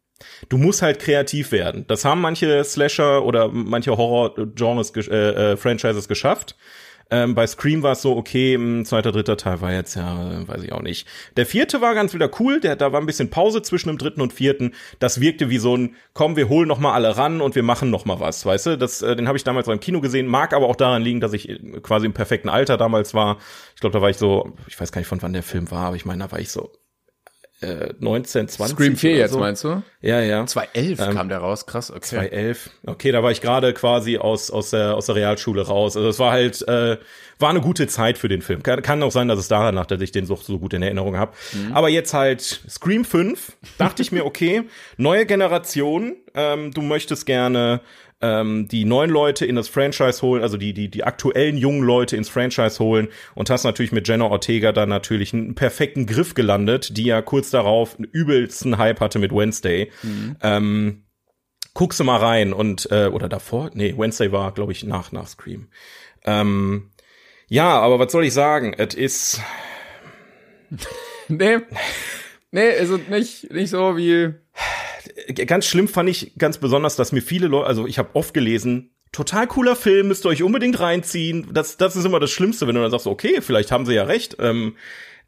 Du musst halt kreativ werden. Das haben manche Slasher oder manche Horror-Genres, äh, äh, Franchises geschafft. Ähm, bei Scream war es so, okay, ein zweiter, dritter Teil war jetzt ja, weiß ich auch nicht. Der vierte war ganz wieder cool, der, da war ein bisschen Pause zwischen dem dritten und vierten. Das wirkte wie so ein, komm, wir holen noch mal alle ran und wir machen noch mal was, weißt du? Das, äh, den habe ich damals beim Kino gesehen, mag aber auch daran liegen, dass ich quasi im perfekten Alter damals war. Ich glaube, da war ich so, ich weiß gar nicht, von wann der Film war, aber ich meine, da war ich so äh, 19, 20. Scream 4 jetzt, so. meinst du? Ja, ja. 2011 ähm, kam der raus, krass, okay. 2011. Okay, da war ich gerade quasi aus, aus, der, aus der Realschule raus. Also es war halt, äh, war eine gute Zeit für den Film. Kann, kann auch sein, dass es daran lag, dass ich den so, so gut in Erinnerung habe. Mhm. Aber jetzt halt Scream 5, dachte ich mir, okay, neue Generation, ähm, du möchtest gerne ähm, die neuen Leute in das Franchise holen, also die, die, die aktuellen jungen Leute ins Franchise holen und hast natürlich mit Jenna Ortega dann natürlich einen perfekten Griff gelandet, die ja kurz darauf einen übelsten Hype hatte mit Wednesday. Mhm. Ähm, guckst du mal rein und, äh, oder davor? Nee, Wednesday war, glaube ich, nach, nach Scream. Ähm, ja, aber was soll ich sagen? Es ist. nee. Nee, also nicht, nicht so wie ganz schlimm fand ich ganz besonders, dass mir viele Leute, also ich habe oft gelesen, total cooler Film, müsst ihr euch unbedingt reinziehen. Das, das ist immer das Schlimmste, wenn du dann sagst, okay, vielleicht haben sie ja recht. Ähm,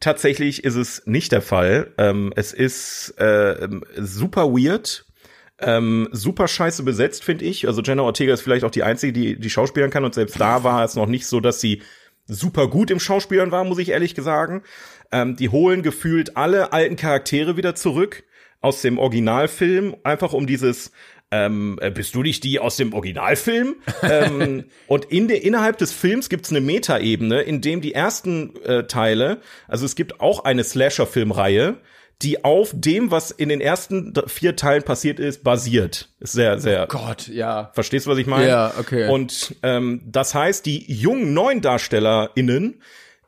tatsächlich ist es nicht der Fall. Ähm, es ist äh, super weird. Ähm, super scheiße besetzt, finde ich. Also Jenna Ortega ist vielleicht auch die einzige, die die schauspielern kann und selbst da war es noch nicht so, dass sie super gut im Schauspielern war, muss ich ehrlich sagen. Ähm, die holen gefühlt alle alten Charaktere wieder zurück aus dem Originalfilm, einfach um dieses ähm, äh, bist du nicht die aus dem Originalfilm? ähm, und in der, innerhalb des Films gibt's eine Metaebene, in dem die ersten äh, Teile, also es gibt auch eine Slasher-Filmreihe, die auf dem, was in den ersten vier Teilen passiert ist, basiert. Ist sehr, sehr. Oh Gott, ja. Verstehst du, was ich meine? Ja, okay. Und ähm, das heißt, die jungen neuen DarstellerInnen,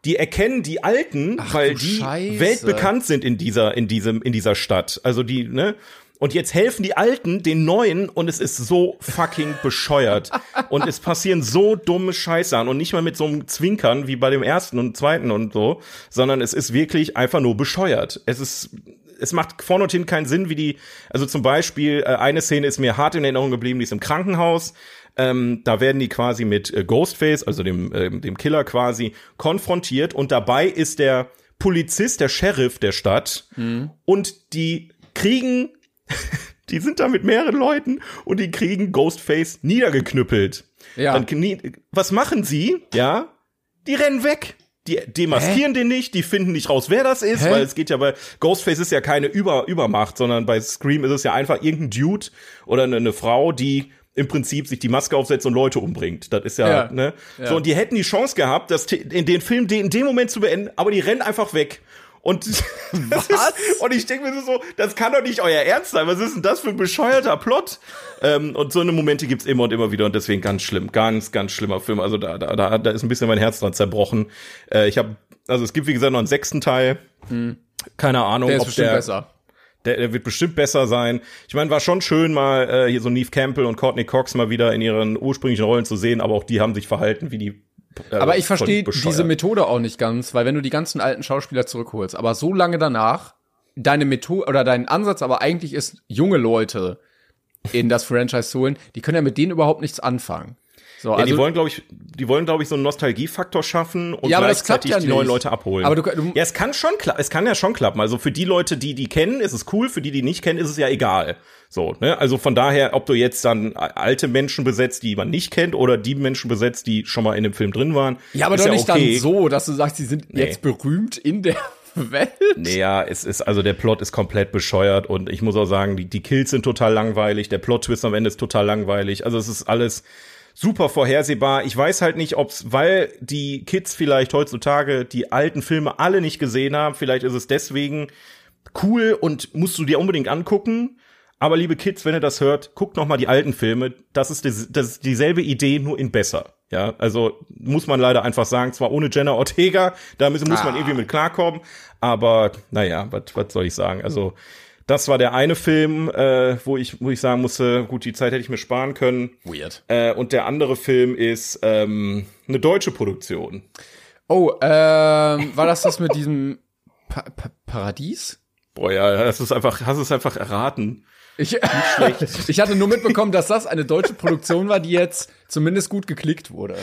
die erkennen die alten, Ach, weil die Scheiße. weltbekannt sind in dieser, in diesem, in dieser Stadt. Also die, ne? Und jetzt helfen die Alten den Neuen und es ist so fucking bescheuert. und es passieren so dumme Scheiße an und nicht mal mit so einem Zwinkern wie bei dem ersten und zweiten und so, sondern es ist wirklich einfach nur bescheuert. Es ist, es macht vorne und hinten keinen Sinn, wie die, also zum Beispiel, äh, eine Szene ist mir hart in Erinnerung geblieben, die ist im Krankenhaus. Ähm, da werden die quasi mit äh, Ghostface, also dem, ähm, dem Killer quasi, konfrontiert und dabei ist der Polizist, der Sheriff der Stadt und die kriegen, die sind da mit mehreren Leuten und die kriegen Ghostface niedergeknüppelt. Ja. Dann was machen sie? Ja, die rennen weg. Die demaskieren den nicht, die finden nicht raus, wer das ist, Hä? weil es geht ja bei Ghostface ist ja keine Über Übermacht, sondern bei Scream ist es ja einfach irgendein Dude oder eine, eine Frau, die im Prinzip sich die Maske aufsetzt und Leute umbringt. Das ist ja, Ja. ne? Ja. So, und die hätten die Chance gehabt, das in den Film in dem Moment zu beenden, aber die rennen einfach weg. Und, das ist, und ich denke mir so, das kann doch nicht euer Ernst sein. Was ist denn das für ein bescheuerter Plot? Ähm, und so eine Momente gibt's immer und immer wieder und deswegen ganz schlimm, ganz, ganz schlimmer Film. Also da, da, da, da ist ein bisschen mein Herz dran zerbrochen. Äh, ich habe, also es gibt wie gesagt noch einen sechsten Teil. Keine Ahnung, Hm. Der ist ob bestimmt der, besser. Der, der wird bestimmt besser sein. Ich meine, war schon schön, mal äh, hier so Neve Campbell und Courtney Cox mal wieder in ihren ursprünglichen Rollen zu sehen, aber auch die haben sich verhalten wie die. Äh, Aber ich verstehe diese Methode auch nicht ganz, weil wenn du die ganzen alten Schauspieler zurückholst, aber so lange danach deine Methode oder dein Ansatz aber eigentlich ist, junge Leute in das Franchise zu holen, die können ja mit denen überhaupt nichts anfangen. So, Ja, also die wollen, glaube ich, die wollen, glaube ich, so einen Nostalgiefaktor schaffen und Ja, gleichzeitig ja die neuen. Leute abholen. Aber du- du- ja, es kann schon klappen. Es kann ja schon klappen. Also für die Leute, die die kennen, ist es cool. Für die, die nicht kennen, ist es ja egal. So, ne? Also von daher, ob du jetzt dann alte Menschen besetzt, die man nicht kennt, oder die Menschen besetzt, die schon mal in dem Film drin waren. ja, aber ist doch nicht okay. dann so, dass du sagst, sie sind jetzt berühmt in der Welt. Nee, ja, es ist, also der Plot ist komplett bescheuert und ich muss auch sagen, die, die Kills sind total langweilig, der Plot-Twist am Ende ist total langweilig. Also es ist alles super vorhersehbar. Ich weiß halt nicht, ob's, weil die Kids vielleicht heutzutage die alten Filme alle nicht gesehen haben, vielleicht ist es deswegen cool und musst du dir unbedingt angucken. Aber liebe Kids, wenn ihr das hört, guckt noch mal die alten Filme. Das ist, das, das ist dieselbe Idee, nur in besser. Ja, also muss man leider einfach sagen, zwar ohne Jenna Ortega, da muss muss man Ah. irgendwie mit klarkommen, aber naja, was was soll ich sagen? Also das war der eine Film, äh, wo ich wo ich sagen musste, gut, die Zeit hätte ich mir sparen können. Weird. Äh, und der andere Film ist ähm, eine deutsche Produktion. Oh, ähm, war das das mit diesem pa pa Paradies? Boah, ja, das ist einfach, hast es einfach erraten. Ich, ich hatte nur mitbekommen, dass das eine deutsche Produktion war, die jetzt zumindest gut geklickt wurde.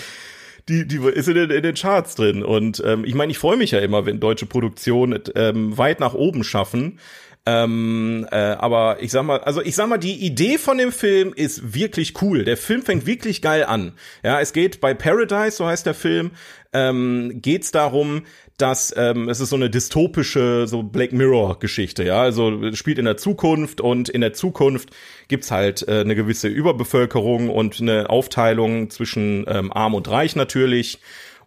die, die ist in den, in den Charts drin. Und ähm, ich meine, ich freue mich ja immer, wenn deutsche Produktionen ähm, weit nach oben schaffen. Ähm, äh, aber ich sag mal, also ich sag mal, die Idee von dem Film ist wirklich cool. Der Film fängt wirklich geil an. Ja, es geht bei Paradise, so heißt der Film, ähm, geht's darum, dass ähm, es ist so eine dystopische, so Black Mirror Geschichte, ja, also spielt in der Zukunft und in der Zukunft gibt's halt äh, eine gewisse Überbevölkerung und eine Aufteilung zwischen ähm, Arm und Reich natürlich.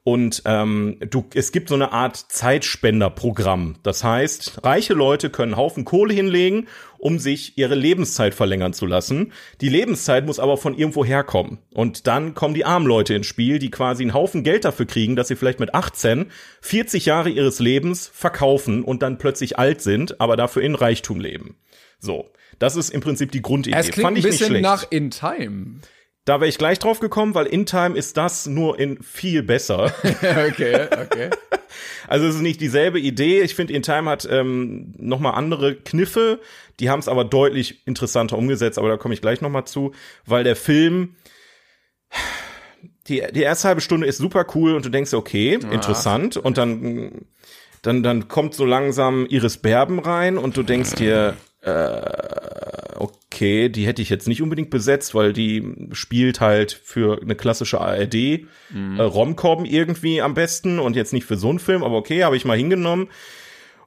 Und ähm, du, es gibt so eine Art Zeitspenderprogramm. Das heißt, reiche Leute können Haufen Kohle hinlegen, um sich ihre Lebenszeit verlängern zu lassen. Die Lebenszeit muss aber von irgendwo herkommen. Und dann kommen die armen Leute ins Spiel, die quasi einen Haufen Geld dafür kriegen, dass sie vielleicht mit 18 40 Jahre ihres Lebens verkaufen und dann plötzlich alt sind, aber dafür in Reichtum leben. So, das ist im Prinzip die Grundidee. Es klingt Fand ein ich nicht bisschen nach In Time. Da wäre ich gleich drauf gekommen, weil In Time ist das nur in viel besser. okay, okay. Also es ist nicht dieselbe Idee. Ich finde, In Time hat ähm, noch mal andere Kniffe. Die haben es aber deutlich interessanter umgesetzt. Aber da komme ich gleich noch mal zu, weil der Film die die erste halbe Stunde ist super cool und du denkst, okay, interessant. Und dann dann dann kommt so langsam Iris Berben rein und du denkst dir, äh, okay, die hätte ich jetzt nicht unbedingt besetzt, weil die spielt halt für eine klassische ARD äh, Romcom irgendwie am besten und jetzt nicht für so einen Film, aber okay, habe ich mal hingenommen.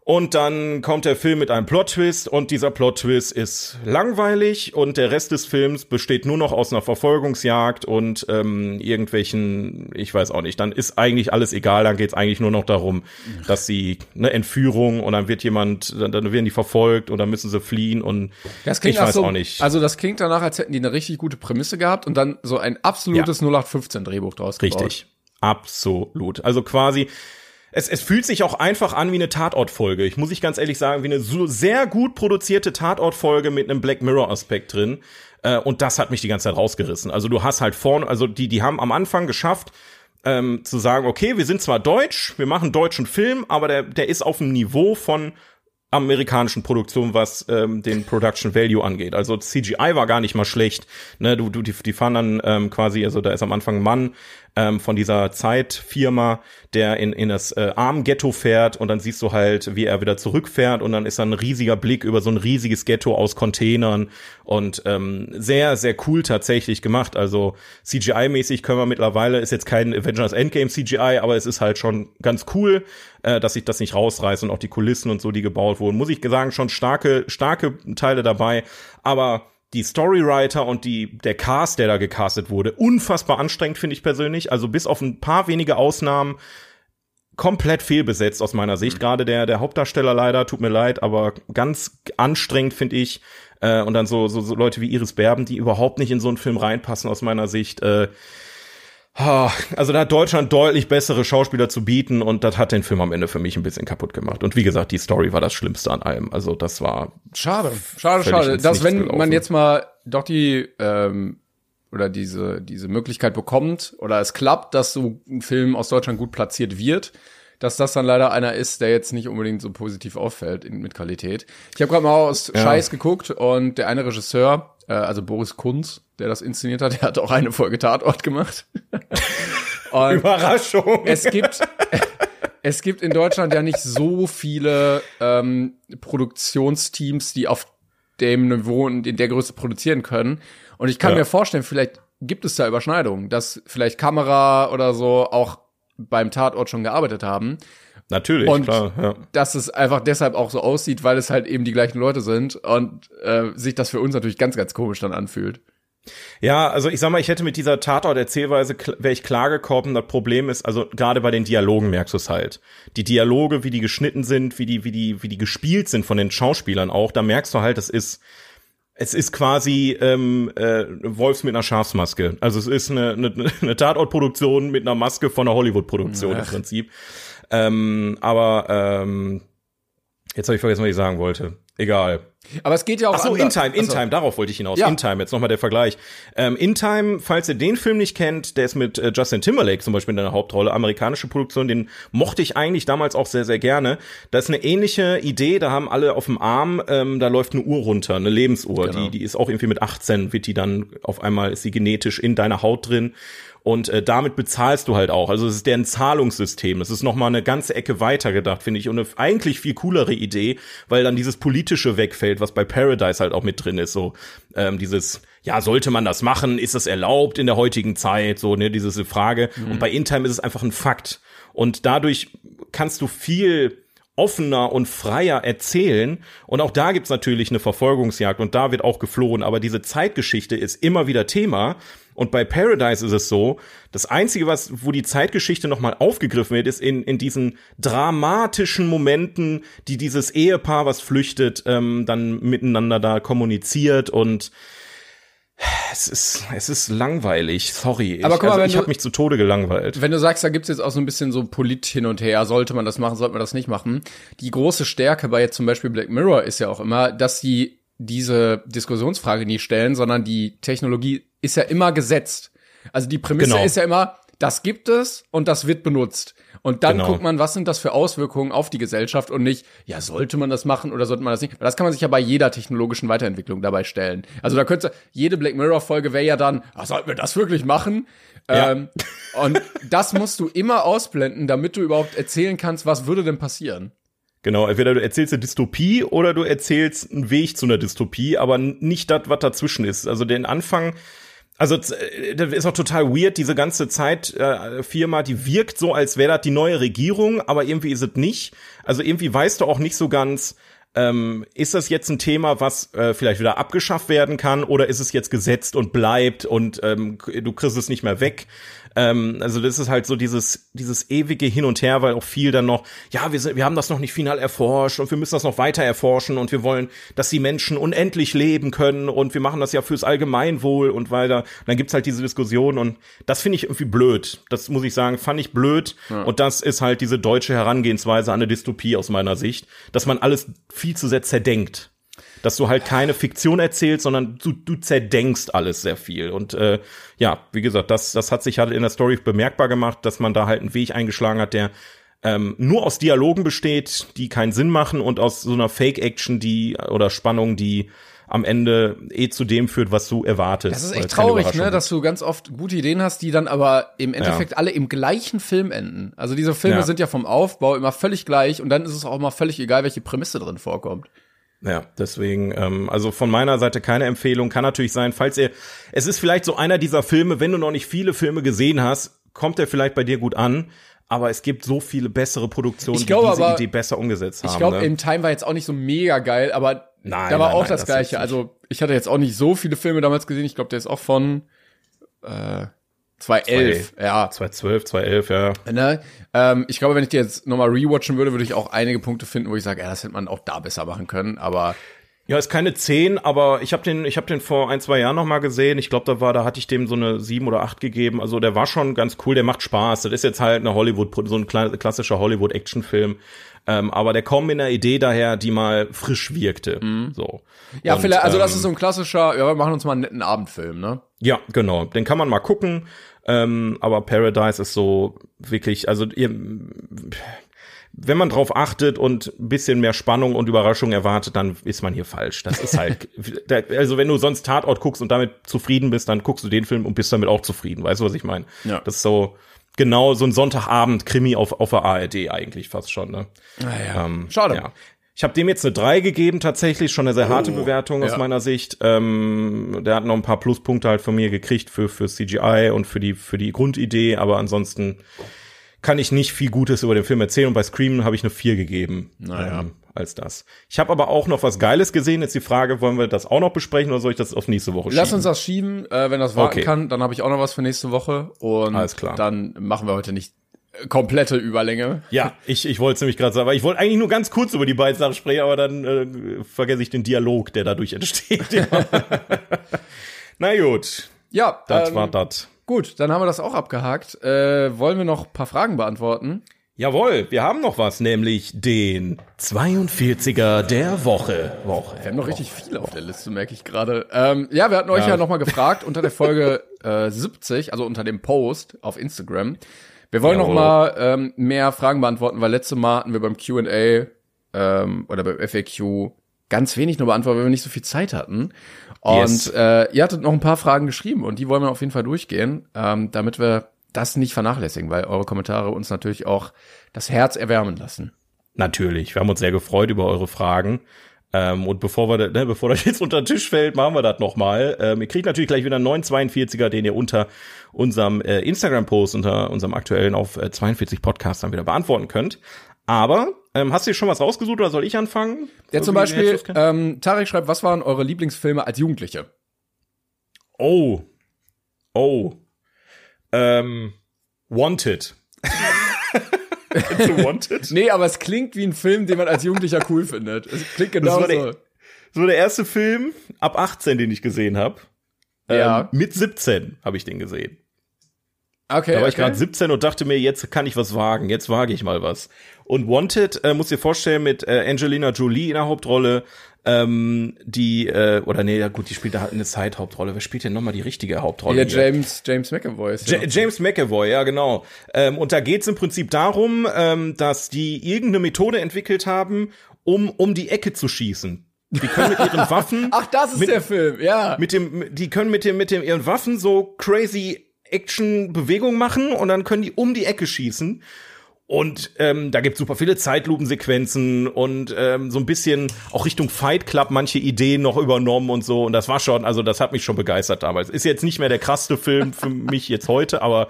Und dann kommt der Film mit einem Plot-Twist und dieser Plot-Twist ist langweilig und der Rest des Films besteht nur noch aus einer Verfolgungsjagd und ähm, irgendwelchen, ich weiß auch nicht, dann ist eigentlich alles egal, dann geht's eigentlich nur noch darum, dass sie eine Entführung und dann wird jemand, dann, dann werden die verfolgt und dann müssen sie fliehen und Das klingt ich weiß so, auch nicht. Also das klingt danach, als hätten die eine richtig gute Prämisse gehabt und dann so ein absolutes 0815 Drehbuch draus gebaut. Richtig. Absolut. Also quasi, es, es fühlt sich auch einfach an wie eine Tatortfolge. Ich muss ich ganz ehrlich sagen, wie eine so sehr gut produzierte Tatortfolge mit einem Black Mirror Aspekt drin. Äh, und das hat mich die ganze Zeit rausgerissen. Also du hast halt vorne, also die, die haben am Anfang geschafft, ähm, zu sagen, okay, wir sind zwar deutsch, wir machen deutschen Film, aber der, der ist auf dem Niveau von amerikanischen Produktionen, was ähm, den Production Value angeht. Also CGI war gar nicht mal schlecht. Ne, du, du, die, die fahren dann ähm, quasi, also da ist am Anfang ein Mann ähm, von dieser Zeitfirma, der in, in das äh, Armghetto fährt und dann siehst du halt, wie er wieder zurückfährt und dann ist da ein riesiger Blick über so ein riesiges Ghetto aus Containern und ähm, sehr, sehr cool tatsächlich gemacht. Also CGI-mäßig können wir mittlerweile, ist jetzt kein Avengers Endgame CGI, aber es ist halt schon ganz cool, äh, dass sich das nicht rausreißt und auch die Kulissen und so, die gebaut wurden. Muss ich sagen, schon starke, starke Teile dabei, aber die Storywriter und die, der Cast, der da gecastet wurde, unfassbar anstrengend, finde ich persönlich. Also bis auf ein paar wenige Ausnahmen komplett fehlbesetzt aus meiner Sicht. Mhm. Gerade der, der Hauptdarsteller leider, tut mir leid, aber ganz anstrengend, finde ich. Äh, und dann so, so, so Leute wie Iris Berben, die überhaupt nicht in so einen Film reinpassen aus meiner Sicht. Äh, also da hat Deutschland deutlich bessere Schauspieler zu bieten und das hat den Film am Ende für mich ein bisschen kaputt gemacht. Und wie gesagt, die Story war das Schlimmste an allem. Also das war schade, schade, schade. Dass wenn gelaufen. man jetzt mal doch die ähm, oder diese diese Möglichkeit bekommt oder es klappt, dass so ein Film aus Deutschland gut platziert wird, dass das dann leider einer ist, der jetzt nicht unbedingt so positiv auffällt in, mit Qualität. Ich habe gerade mal aus ja. Scheiß geguckt und der eine Regisseur, äh, also Boris Kunz, der das inszeniert hat, der hat auch eine Folge Tatort gemacht. Überraschung. Es gibt es gibt in Deutschland ja nicht so viele ähm, Produktionsteams, die auf dem Niveau und in der Größe produzieren können. Und ich kann ja. mir vorstellen, vielleicht gibt es da Überschneidungen, dass vielleicht Kamera oder so auch beim Tatort schon gearbeitet haben. Natürlich, und klar. Ja. Dass es einfach deshalb auch so aussieht, weil es halt eben die gleichen Leute sind und äh, sich das für uns natürlich ganz, ganz komisch dann anfühlt. Ja, also ich sag mal, ich hätte mit dieser Tatort-Erzählweise wäre ich klar gekommen. Das Problem ist, also gerade bei den Dialogen merkst du es halt. Die Dialoge, wie die geschnitten sind, wie die, wie die, wie die gespielt sind von den Schauspielern auch, da merkst du halt, es ist, es ist quasi ähm, äh, Wolfs mit einer Schafsmaske. Also es ist eine, eine, eine Tatortproduktion mit einer Maske von einer Hollywood-Produktion im Prinzip. Ähm, aber ähm, jetzt habe ich vergessen, was ich sagen wollte. Egal. Aber es geht ja auch Ach so, In Time, In Time, darauf wollte ich hinaus. Ja. In Time, jetzt nochmal der Vergleich. Ähm, In Time, falls ihr den Film nicht kennt, der ist mit äh, Justin Timberlake zum Beispiel in der Hauptrolle, amerikanische Produktion, den mochte ich eigentlich damals auch sehr, sehr gerne. Da ist eine ähnliche Idee, da haben alle auf dem Arm, ähm, da läuft eine Uhr runter, eine Lebensuhr, genau. die, die ist auch irgendwie mit 18, wird die dann auf einmal, ist sie genetisch in deiner Haut drin und äh, damit bezahlst du halt auch. Also es ist deren Zahlungssystem. Das ist noch mal eine ganze Ecke weiter gedacht, finde ich. Und eine eigentlich viel coolere Idee, weil dann dieses politische wegfällt, was bei Paradise halt auch mit drin ist. So ähm, dieses, ja, sollte man das machen? Ist das erlaubt in der heutigen Zeit? So, ne, diese Frage. Mhm. Und bei InTime ist es einfach ein Fakt. Und dadurch kannst du viel offener und freier erzählen. Und auch da gibt's natürlich eine Verfolgungsjagd und da wird auch geflohen. Aber diese Zeitgeschichte ist immer wieder Thema. Und bei Paradise ist es so, das Einzige, was, wo die Zeitgeschichte nochmal aufgegriffen wird, ist in, in diesen dramatischen Momenten, die dieses Ehepaar, was flüchtet, ähm, dann miteinander da kommuniziert und es ist, es ist langweilig, sorry. Aber guck mal, also, ich habe mich zu Tode gelangweilt. Wenn du sagst, da gibt's jetzt auch so ein bisschen so Polit hin und her, sollte man das machen, sollte man das nicht machen. Die große Stärke bei jetzt zum Beispiel Black Mirror ist ja auch immer, dass sie diese Diskussionsfrage nie stellen, sondern die Technologie ist ja immer gesetzt. Also die Prämisse genau. ist ja immer, das gibt es und das wird benutzt. Und dann genau. guckt man, was sind das für Auswirkungen auf die Gesellschaft und nicht, ja, sollte man das machen oder sollte man das nicht? Das kann man sich ja bei jeder technologischen Weiterentwicklung dabei stellen. Also da könnte jede Black Mirror Folge wäre ja dann, ach, sollten wir das wirklich machen? Ja. Ähm, und das musst du immer ausblenden, damit du überhaupt erzählen kannst, was würde denn passieren. Genau, entweder du erzählst eine Dystopie oder du erzählst einen Weg zu einer Dystopie, aber nicht das, was dazwischen ist. Also den Anfang, Also äh, das ist auch total weird, diese ganze Zeit äh, Firma, die wirkt so, als wäre das die neue Regierung, aber irgendwie ist es nicht. Also irgendwie weißt du auch nicht so ganz, ähm, ist das jetzt ein Thema, was äh, vielleicht wieder abgeschafft werden kann, oder ist es jetzt gesetzt und bleibt und ähm, du kriegst es nicht mehr weg? Ähm, also das ist halt so dieses, dieses ewige Hin und Her, weil auch viel dann noch, ja, wir, sind, wir haben das noch nicht final erforscht und wir müssen das noch weiter erforschen und wir wollen, dass die Menschen unendlich leben können und wir machen das ja fürs Allgemeinwohl und weiter. Und dann gibt's halt diese Diskussion und das finde ich irgendwie blöd. Das muss ich sagen, fand ich blöd. Ja. Und das ist halt diese deutsche Herangehensweise an eine Dystopie aus meiner Sicht, dass man alles viel zu sehr zerdenkt dass du halt keine Fiktion erzählst, sondern du, du zerdenkst alles sehr viel. Und äh, ja, wie gesagt, das, das hat sich halt in der Story bemerkbar gemacht, dass man da halt einen Weg eingeschlagen hat, der ähm, nur aus Dialogen besteht, die keinen Sinn machen und aus so einer Fake-Action, die oder Spannung, die am Ende eh zu dem führt, was du erwartest. Das ist echt traurig, ne, dass du ganz oft gute Ideen hast, die dann aber im Endeffekt ja. alle im gleichen Film enden. Also diese Filme ja. sind ja vom Aufbau immer völlig gleich und dann ist es auch immer völlig egal, welche Prämisse drin vorkommt. Ja, deswegen, ähm, also von meiner Seite keine Empfehlung. Kann natürlich sein, falls ihr, es ist vielleicht so einer dieser Filme, wenn du noch nicht viele Filme gesehen hast, kommt er vielleicht bei dir gut an. Aber es gibt so viele bessere Produktionen, ich glaube, die diese aber, Idee besser umgesetzt haben. Ich glaube, ne? In Time war jetzt auch nicht so mega geil, aber nein, da war nein, auch nein, das, das Gleiche. Also ich hatte jetzt auch nicht so viele Filme damals gesehen. Ich glaube, der ist auch von äh, 2011, ja. 2012, 2011, ja. Ne? Ähm, ich glaube, wenn ich die jetzt nochmal rewatchen würde, würde ich auch einige Punkte finden, wo ich sage, ja, das hätte man auch da besser machen können, aber ja, ist keine 10, aber ich habe den, ich habe den vor ein, zwei Jahren noch mal gesehen. Ich glaube, da war, da hatte ich dem so eine 7 oder 8 gegeben. Also der war schon ganz cool, der macht Spaß. Das ist jetzt halt eine Hollywood, so ein klassischer Hollywood-Actionfilm. Ähm, aber der kommt mit einer Idee daher, die mal frisch wirkte. Mhm. So. Ja, Und, vielleicht, also das ähm, ist so ein klassischer, ja, wir machen uns mal einen netten Abendfilm, ne? Ja, genau. Den kann man mal gucken. Ähm, aber Paradise ist so wirklich, also ihr, wenn man drauf achtet und ein bisschen mehr Spannung und Überraschung erwartet, dann ist man hier falsch. Das ist halt, also wenn du sonst Tatort guckst und damit zufrieden bist, dann guckst du den Film und bist damit auch zufrieden. Weißt du, was ich meine? Ja. Das ist so genau so ein Sonntagabend-Krimi auf, auf der ARD eigentlich fast schon. Ne? Naja. Ah, ähm, Schade. Ja. Ich habe dem jetzt eine 3 gegeben, tatsächlich schon eine sehr harte oh, Bewertung aus ja. meiner Sicht. Ähm, der hat noch ein paar Pluspunkte halt von mir gekriegt für für CGI und für die für die Grundidee, aber ansonsten kann ich nicht viel Gutes über den Film erzählen und bei Scream habe ich eine 4 gegeben. Naja. Ähm, als das. Ich habe aber auch noch was Geiles gesehen. Jetzt die Frage, wollen wir das auch noch besprechen oder soll ich das auf nächste Woche schieben? Lass uns das schieben, äh, wenn das warten okay. kann. Dann habe ich auch noch was für nächste Woche und Alles klar. dann machen wir heute nicht komplette Überlänge. Ja, ich, ich wollte es nämlich gerade sagen, aber ich wollte eigentlich nur ganz kurz über die beiden Sachen sprechen, aber dann äh, vergesse ich den Dialog, der dadurch entsteht. Na gut. Ja, das ähm, war das. Gut, dann haben wir das auch abgehakt. Äh, wollen wir noch ein paar Fragen beantworten? Jawohl, wir haben noch was, nämlich den 42er der Woche. Woche. Wir haben noch richtig viel auf der Liste, merke ich gerade. Ähm, ja, wir hatten euch ja, ja noch mal gefragt unter der Folge äh, 70, also unter dem Post auf Instagram. Wir wollen Jawohl. noch mal ähm, mehr Fragen beantworten, weil letzte Mal hatten wir beim Q&A ähm, oder beim FAQ ganz wenig nur beantwortet, weil wir nicht so viel Zeit hatten. Und yes. äh, ihr hattet noch ein paar Fragen geschrieben und die wollen wir auf jeden Fall durchgehen, ähm, damit wir das nicht vernachlässigen, weil eure Kommentare uns natürlich auch das Herz erwärmen lassen. Natürlich, wir haben uns sehr gefreut über eure Fragen. Ähm, und bevor wir, ne, bevor das jetzt unter den Tisch fällt, machen wir das nochmal. Ähm, ihr kriegt natürlich gleich wieder einen neuen 42er, den ihr unter unserem äh, Instagram-Post, unter unserem aktuellen auf äh, 42 Podcast dann wieder beantworten könnt. Aber ähm, hast du dir schon was rausgesucht oder soll ich anfangen? Ja, zum Beispiel, ähm, Tarek schreibt, was waren eure Lieblingsfilme als Jugendliche? Oh. Oh. Ähm, Wanted. Wanted? nee, aber es klingt wie ein Film, den man als Jugendlicher cool findet. Es klingt genau das so. so der erste Film ab 18, den ich gesehen habe. Ja. Ähm, mit 17 habe ich den gesehen. Okay. Da war okay. ich gerade 17 und dachte mir, jetzt kann ich was wagen, jetzt wage ich mal was. Und Wanted, äh, muss dir vorstellen, mit äh, Angelina Jolie in der Hauptrolle, ähm, die, äh, oder nee, ja gut, die spielt da halt eine Side-Hauptrolle. Wer spielt denn nochmal die richtige Hauptrolle? Ja, James, James McAvoy. Ja James McAvoy, ja, genau. Ähm, und da geht's im Prinzip darum, ähm, dass die irgendeine Methode entwickelt haben, um um die Ecke zu schießen. Die können mit ihren Waffen. Ach, das ist mit, der Film, ja. Mit dem, die können mit dem, mit dem ihren Waffen so crazy Action-Bewegung machen und dann können die um die Ecke schießen. Und ähm, da gibt super viele Zeitlupensequenzen und ähm, so ein bisschen auch Richtung Fight Club manche Ideen noch übernommen und so. Und das war schon, also das hat mich schon begeistert damals. Ist jetzt nicht mehr der krasseste Film für mich jetzt heute, aber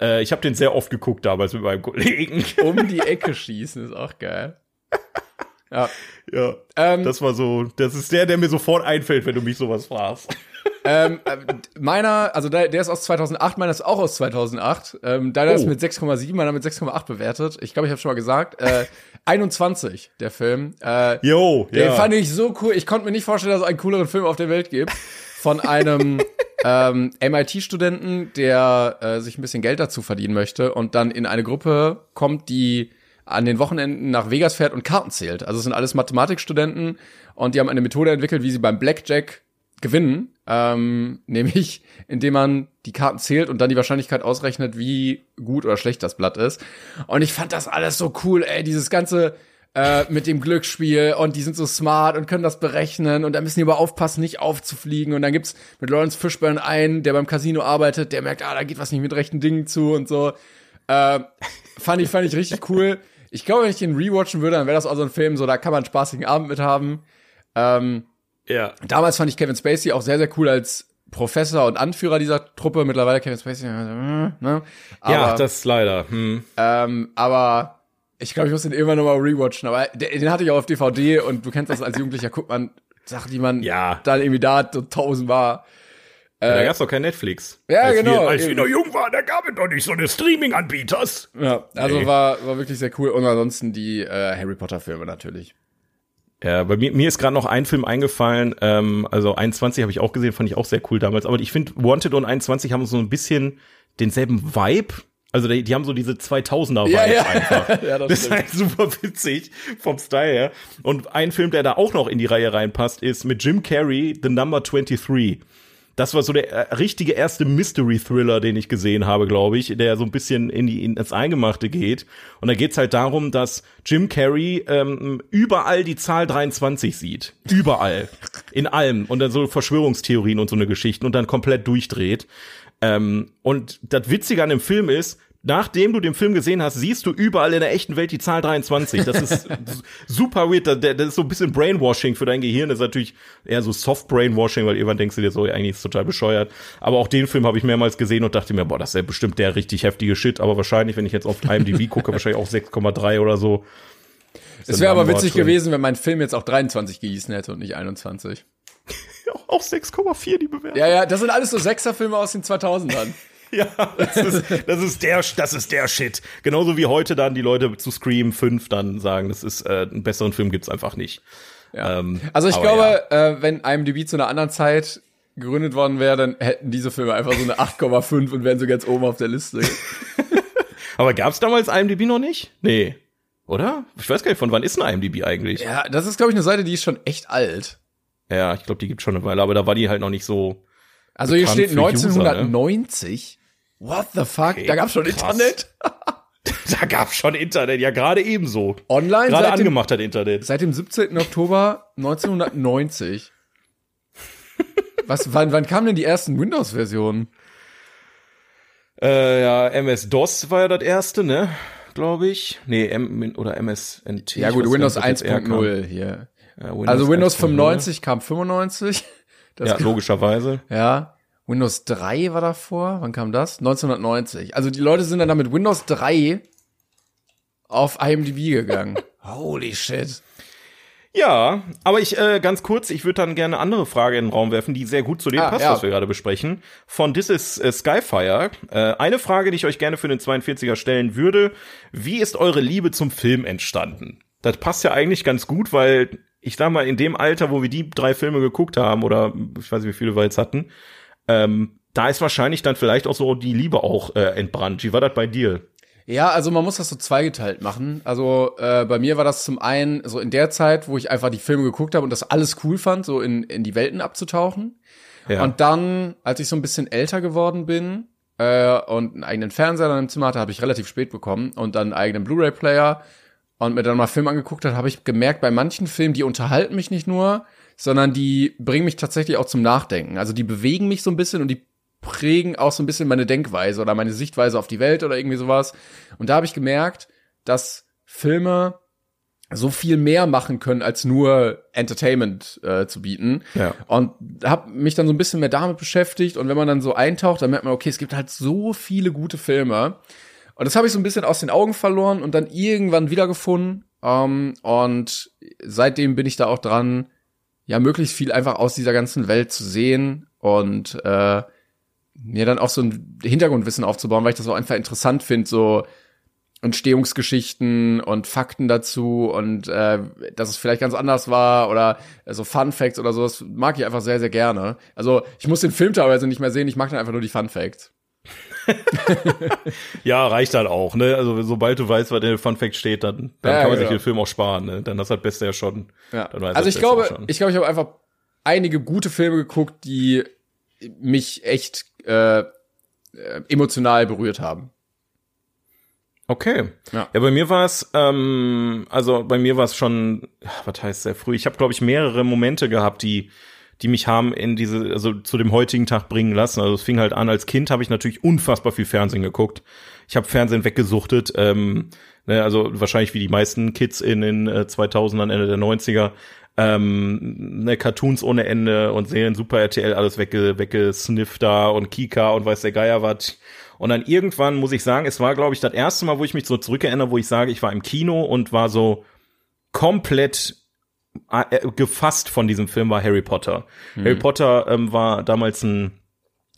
äh, ich habe den sehr oft geguckt damals mit meinem Kollegen. Um die Ecke schießen ist auch geil. Ja. Ja. Ähm, das war so, das ist der, der mir sofort einfällt, wenn du mich sowas fragst. Ähm, äh, meiner, also der, der ist aus 2008, meiner ist auch aus 2008. Ähm, deiner oh. ist mit 6,7, meiner mit 6,8 bewertet. Ich glaube, ich habe schon mal gesagt. Äh, 21, der Film. Äh, Jo, Den ja. fand ich so cool. Ich konnte mir nicht vorstellen, dass es einen cooleren Film auf der Welt gibt. Von einem ähm, MIT-Studenten, der äh, sich ein bisschen Geld dazu verdienen möchte und dann in eine Gruppe kommt, die an den Wochenenden nach Vegas fährt und Karten zählt. Also es sind alles Mathematikstudenten und die haben eine Methode entwickelt, wie sie beim Blackjack gewinnen, ähm, nämlich indem man die Karten zählt und dann die Wahrscheinlichkeit ausrechnet, wie gut oder schlecht das Blatt ist. Und ich fand das alles so cool, ey, dieses ganze äh, mit dem Glücksspiel und die sind so smart und können das berechnen und da müssen die aber aufpassen, nicht aufzufliegen. Und dann gibt's mit Lawrence Fishburne einen, der beim Casino arbeitet, der merkt, ah, da geht was nicht mit rechten Dingen zu und so. Äh, fand ich, fand ich richtig cool. Ich glaube, wenn ich den rewatchen würde, dann wäre das auch so ein Film, so da kann man einen spaßigen Abend mit haben. Ähm, ja. Damals fand ich Kevin Spacey auch sehr, sehr cool als Professor und Anführer dieser Truppe. Mittlerweile Kevin Spacey, äh, ne? Aber, ja, das ist leider. Hm. Ähm, aber ich glaube, ich muss den irgendwann nochmal rewatchen. Aber den, hatte ich auch auf DVD und du kennst das als Jugendlicher, guckt man Sachen, die man ja. dann irgendwie da so tausendmal ja, da gab's doch kein Netflix. Ja, als genau. Wir, als wir noch jung waren, da gab es doch nicht so eine Streaming-Anbieters. Ja, also nee. war, war wirklich sehr cool. Und ansonsten die äh, Harry Potter-Filme natürlich. Ja, bei mir, mir ist gerade noch ein Film eingefallen, ähm, also 21 habe ich auch gesehen, fand ich auch sehr cool damals. Aber ich finde, Wanted und 21 haben so ein bisschen denselben Vibe. Also die, die haben so diese 2000er Vibe ja, ja. einfach. ja, das, das ist halt super witzig vom Style her. Und ein Film, der da auch noch in die Reihe reinpasst, ist mit Jim Carrey, The Number 23 das war so der äh, richtige erste Mystery-Thriller, den ich gesehen habe, glaube ich, der so ein bisschen in die, in das Eingemachte geht. Und da geht's halt darum, dass Jim Carrey ähm, überall die Zahl 23 sieht. Überall. in allem. Und dann so Verschwörungstheorien und so eine Geschichten und dann komplett durchdreht. Ähm, und das Witzige an dem Film ist, nachdem du den Film gesehen hast, siehst du überall in der echten Welt die Zahl 23. Das ist super weird. Das, das ist so ein bisschen Brainwashing für dein Gehirn. Das ist natürlich eher so Soft Brainwashing, weil irgendwann denkst du dir so, eigentlich ist es total bescheuert. Aber auch den Film habe ich mehrmals gesehen und dachte mir, boah, das ist ja bestimmt der richtig heftige Shit. Aber wahrscheinlich, wenn ich jetzt auf IMDb gucke, wahrscheinlich auch 6,3 oder so. Es wäre aber witzig drin. gewesen, wenn mein Film jetzt auch 23 gehießen hätte und nicht 21. auch 6,4 die Bewertung. Ja, ja, das sind alles so Sechserfilme aus den 2000ern. Ja, das ist, das ist der, das ist der Shit. Genauso wie heute dann die Leute zu Scream 5 dann sagen, das ist äh, einen besseren Film gibt's einfach nicht. Ja. Ähm, also ich glaube, ja. äh, wenn IMDb zu einer anderen Zeit gegründet worden wäre, dann hätten diese Filme einfach so eine 8,5 und wären so ganz oben auf der Liste. aber gab's damals IMDb noch nicht? Nee. Oder? Ich weiß gar nicht, von wann ist ein IMDb eigentlich? Ja, das ist, glaube ich, eine Seite, die ist schon echt alt. Ja, ich glaube, die gibt schon eine Weile, aber da war die halt noch nicht so. Also hier steht 1990. User, ne? What the fuck? Okay, da gab's schon krass. Internet? da gab's schon Internet, ja gerade ebenso. Online? Gerade angemacht hat Internet. Seit dem 17. Oktober 1990. Was, wann, wann kamen denn die ersten Windows-Versionen? Äh, ja, MS-DOS war ja das erste, ne? Glaube ich. Nee, M oder MSNT. Ja gut, Windows 1.0 hier. Ja, Windows also Windows 95 kam 95. Das ja, logischerweise. Ja. Windows 3 war davor. Wann kam das? 1990. Also die Leute sind dann da mit Windows 3 auf IMDb gegangen. Holy shit. Ja, aber ich äh, ganz kurz, ich würde dann gerne eine andere Frage in den Raum werfen, die sehr gut zu dem ah, passt, ja. was wir gerade besprechen. Von This is äh, Skyfire. Äh, eine Frage, die ich euch gerne für den 42er stellen würde. Wie ist eure Liebe zum Film entstanden? Das passt ja eigentlich ganz gut, weil ich sag mal, in dem Alter, wo wir die drei Filme geguckt haben, oder ich weiß nicht, wie viele wir jetzt hatten, ähm, da ist wahrscheinlich dann vielleicht auch so die Liebe auch äh, entbrannt. Wie war das bei dir? Ja, also man muss das so zweigeteilt machen. Also äh, bei mir war das zum einen so in der Zeit, wo ich einfach die Filme geguckt habe und das alles cool fand, so in, in die Welten abzutauchen. Ja. Und dann, als ich so ein bisschen älter geworden bin äh, und einen eigenen Fernseher dann im Zimmer hatte, habe ich relativ spät bekommen und dann einen eigenen Blu-ray-Player und mir dann mal Film angeguckt hat, habe ich gemerkt, bei manchen Filmen, die unterhalten mich nicht nur, sondern die bringen mich tatsächlich auch zum Nachdenken. Also die bewegen mich so ein bisschen und die prägen auch so ein bisschen meine Denkweise oder meine Sichtweise auf die Welt oder irgendwie sowas. Und da habe ich gemerkt, dass Filme so viel mehr machen können, als nur Entertainment äh, zu bieten. Ja. Und habe mich dann so ein bisschen mehr damit beschäftigt. Und wenn man dann so eintaucht, dann merkt man, okay, es gibt halt so viele gute Filme. Und das habe ich so ein bisschen aus den Augen verloren und dann irgendwann wiedergefunden. Ähm, und seitdem bin ich da auch dran, ja, möglichst viel einfach aus dieser ganzen Welt zu sehen und äh, mir dann auch so ein Hintergrundwissen aufzubauen, weil ich das auch einfach interessant finde, so Entstehungsgeschichten und Fakten dazu und äh, dass es vielleicht ganz anders war oder äh, so Fun Facts oder so, das mag ich einfach sehr, sehr gerne. Also ich muss den Film teilweise nicht mehr sehen, ich mag dann einfach nur die Fun Facts. ja, reicht halt auch, ne? Also sobald du weißt, was in der Fun Fact steht, dann, dann Ja, kann man genau. sich den Film auch sparen, ne? Dann ist das Beste ja schon. Ja. Also das ich glaube, schon. ich glaube, ich habe einfach einige gute Filme geguckt, die mich echt äh, emotional berührt haben. Okay. Ja. Ja, bei mir war es, ähm, also bei mir war es schon, ja, was heißt sehr früh. Ich habe, glaube ich, mehrere Momente gehabt, die, die mich haben in diese, also zu dem heutigen Tag bringen lassen. Also es fing halt an, als Kind habe ich natürlich unfassbar viel Fernsehen geguckt. Ich habe Fernsehen weggesuchtet, ähm, ne, also wahrscheinlich wie die meisten Kids in den äh, 2000ern, Ende der 90er. Ähm, ne, Cartoons ohne Ende und Serien Super RTL alles wegge weggesnifft da und Kika und weiß der Geier was. Und dann irgendwann muss ich sagen, es war, glaube ich, das erste Mal, wo ich mich so zurückerinnere, wo ich sage, ich war im Kino und war so komplett gefasst von diesem Film war Harry Potter. Harry Potter ähm, war damals ein,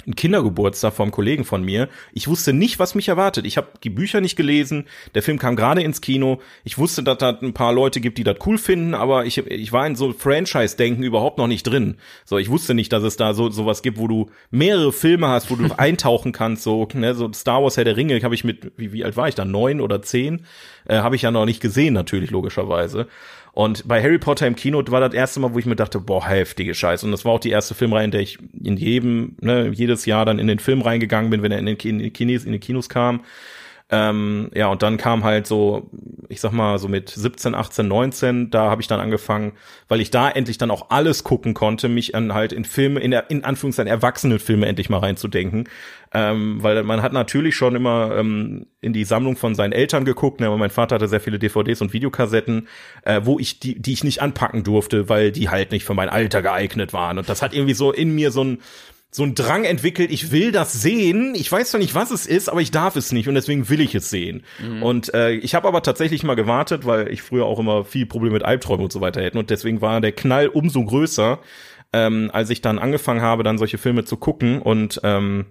ein Kindergeburtstag vom Kollegen von mir. Ich wusste nicht, was mich erwartet. Ich habe die Bücher nicht gelesen. Der Film kam gerade ins Kino. Ich wusste, dass da ein paar Leute gibt, die das cool finden, aber ich, ich war in so Franchise-Denken überhaupt noch nicht drin. So, ich wusste nicht, dass es da so sowas gibt, wo du mehrere Filme hast, wo du eintauchen kannst. So, ne, so Star Wars Herr der Ringe habe ich mit, wie, wie alt war ich da? Neun oder zehn? Äh, habe ich ja noch nicht gesehen, natürlich logischerweise. Und bei Harry Potter im Kino war das erste Mal, wo ich mir dachte, boah, heftige Scheiße. Und das war auch die erste Filmreihe, in der ich in jedem, ne, jedes Jahr dann in den Film reingegangen bin, wenn er in den, Ki- in den, Kinos, in den Kinos kam. Ähm, ja, und dann kam halt so, ich sag mal, so mit 17, 18, 19, da habe ich dann angefangen, weil ich da endlich dann auch alles gucken konnte, mich an halt in Filme, in, in Anführungszeichen Erwachsenenfilme endlich mal reinzudenken. Ähm, weil man hat natürlich schon immer ähm, in die Sammlung von seinen Eltern geguckt, ne, aber mein Vater hatte sehr viele DVDs und Videokassetten, äh, wo ich die, die ich nicht anpacken durfte, weil die halt nicht für mein Alter geeignet waren. Und das hat irgendwie so in mir so ein so ein Drang entwickelt, ich will das sehen. Ich weiß zwar nicht, was es ist, aber ich darf es nicht und deswegen will ich es sehen. Und äh, ich habe aber tatsächlich mal gewartet, weil ich früher auch immer viel Probleme mit Albträumen und so weiter hätte. Und deswegen war der Knall umso größer, ähm, als ich dann angefangen habe, dann solche Filme zu gucken und ähm,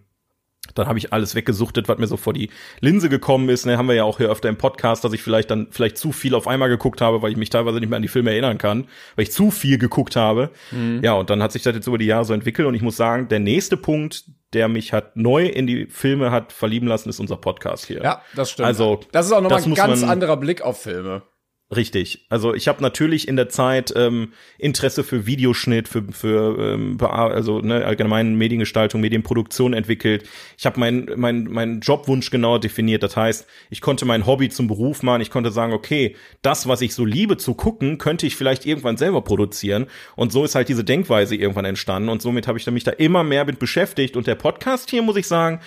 dann habe ich alles weggesuchtet, was mir so vor die Linse gekommen ist. Ne, haben wir ja auch hier öfter im Podcast, dass ich vielleicht dann vielleicht zu viel auf einmal geguckt habe, weil ich mich teilweise nicht mehr an die Filme erinnern kann, weil ich zu viel geguckt habe. Ja, und dann hat sich das jetzt über die Jahre so entwickelt und ich muss sagen, der nächste Punkt, der mich hat neu in die Filme hat verlieben lassen, ist unser Podcast hier. Ja, das stimmt. Also, das ist auch nochmal ein ganz anderer Blick auf Filme. Richtig. Also ich habe natürlich in der Zeit ähm, Interesse für Videoschnitt, für, für ähm, also ne, allgemein Mediengestaltung, Medienproduktion entwickelt. Ich habe meinen mein, mein Jobwunsch genauer definiert. Das heißt, ich konnte mein Hobby zum Beruf machen. Ich konnte sagen, okay, das, was ich so liebe zu gucken, könnte ich vielleicht irgendwann selber produzieren. Und so ist halt diese Denkweise irgendwann entstanden. Und somit habe ich mich da immer mehr mit beschäftigt. Und der Podcast hier, muss ich sagen,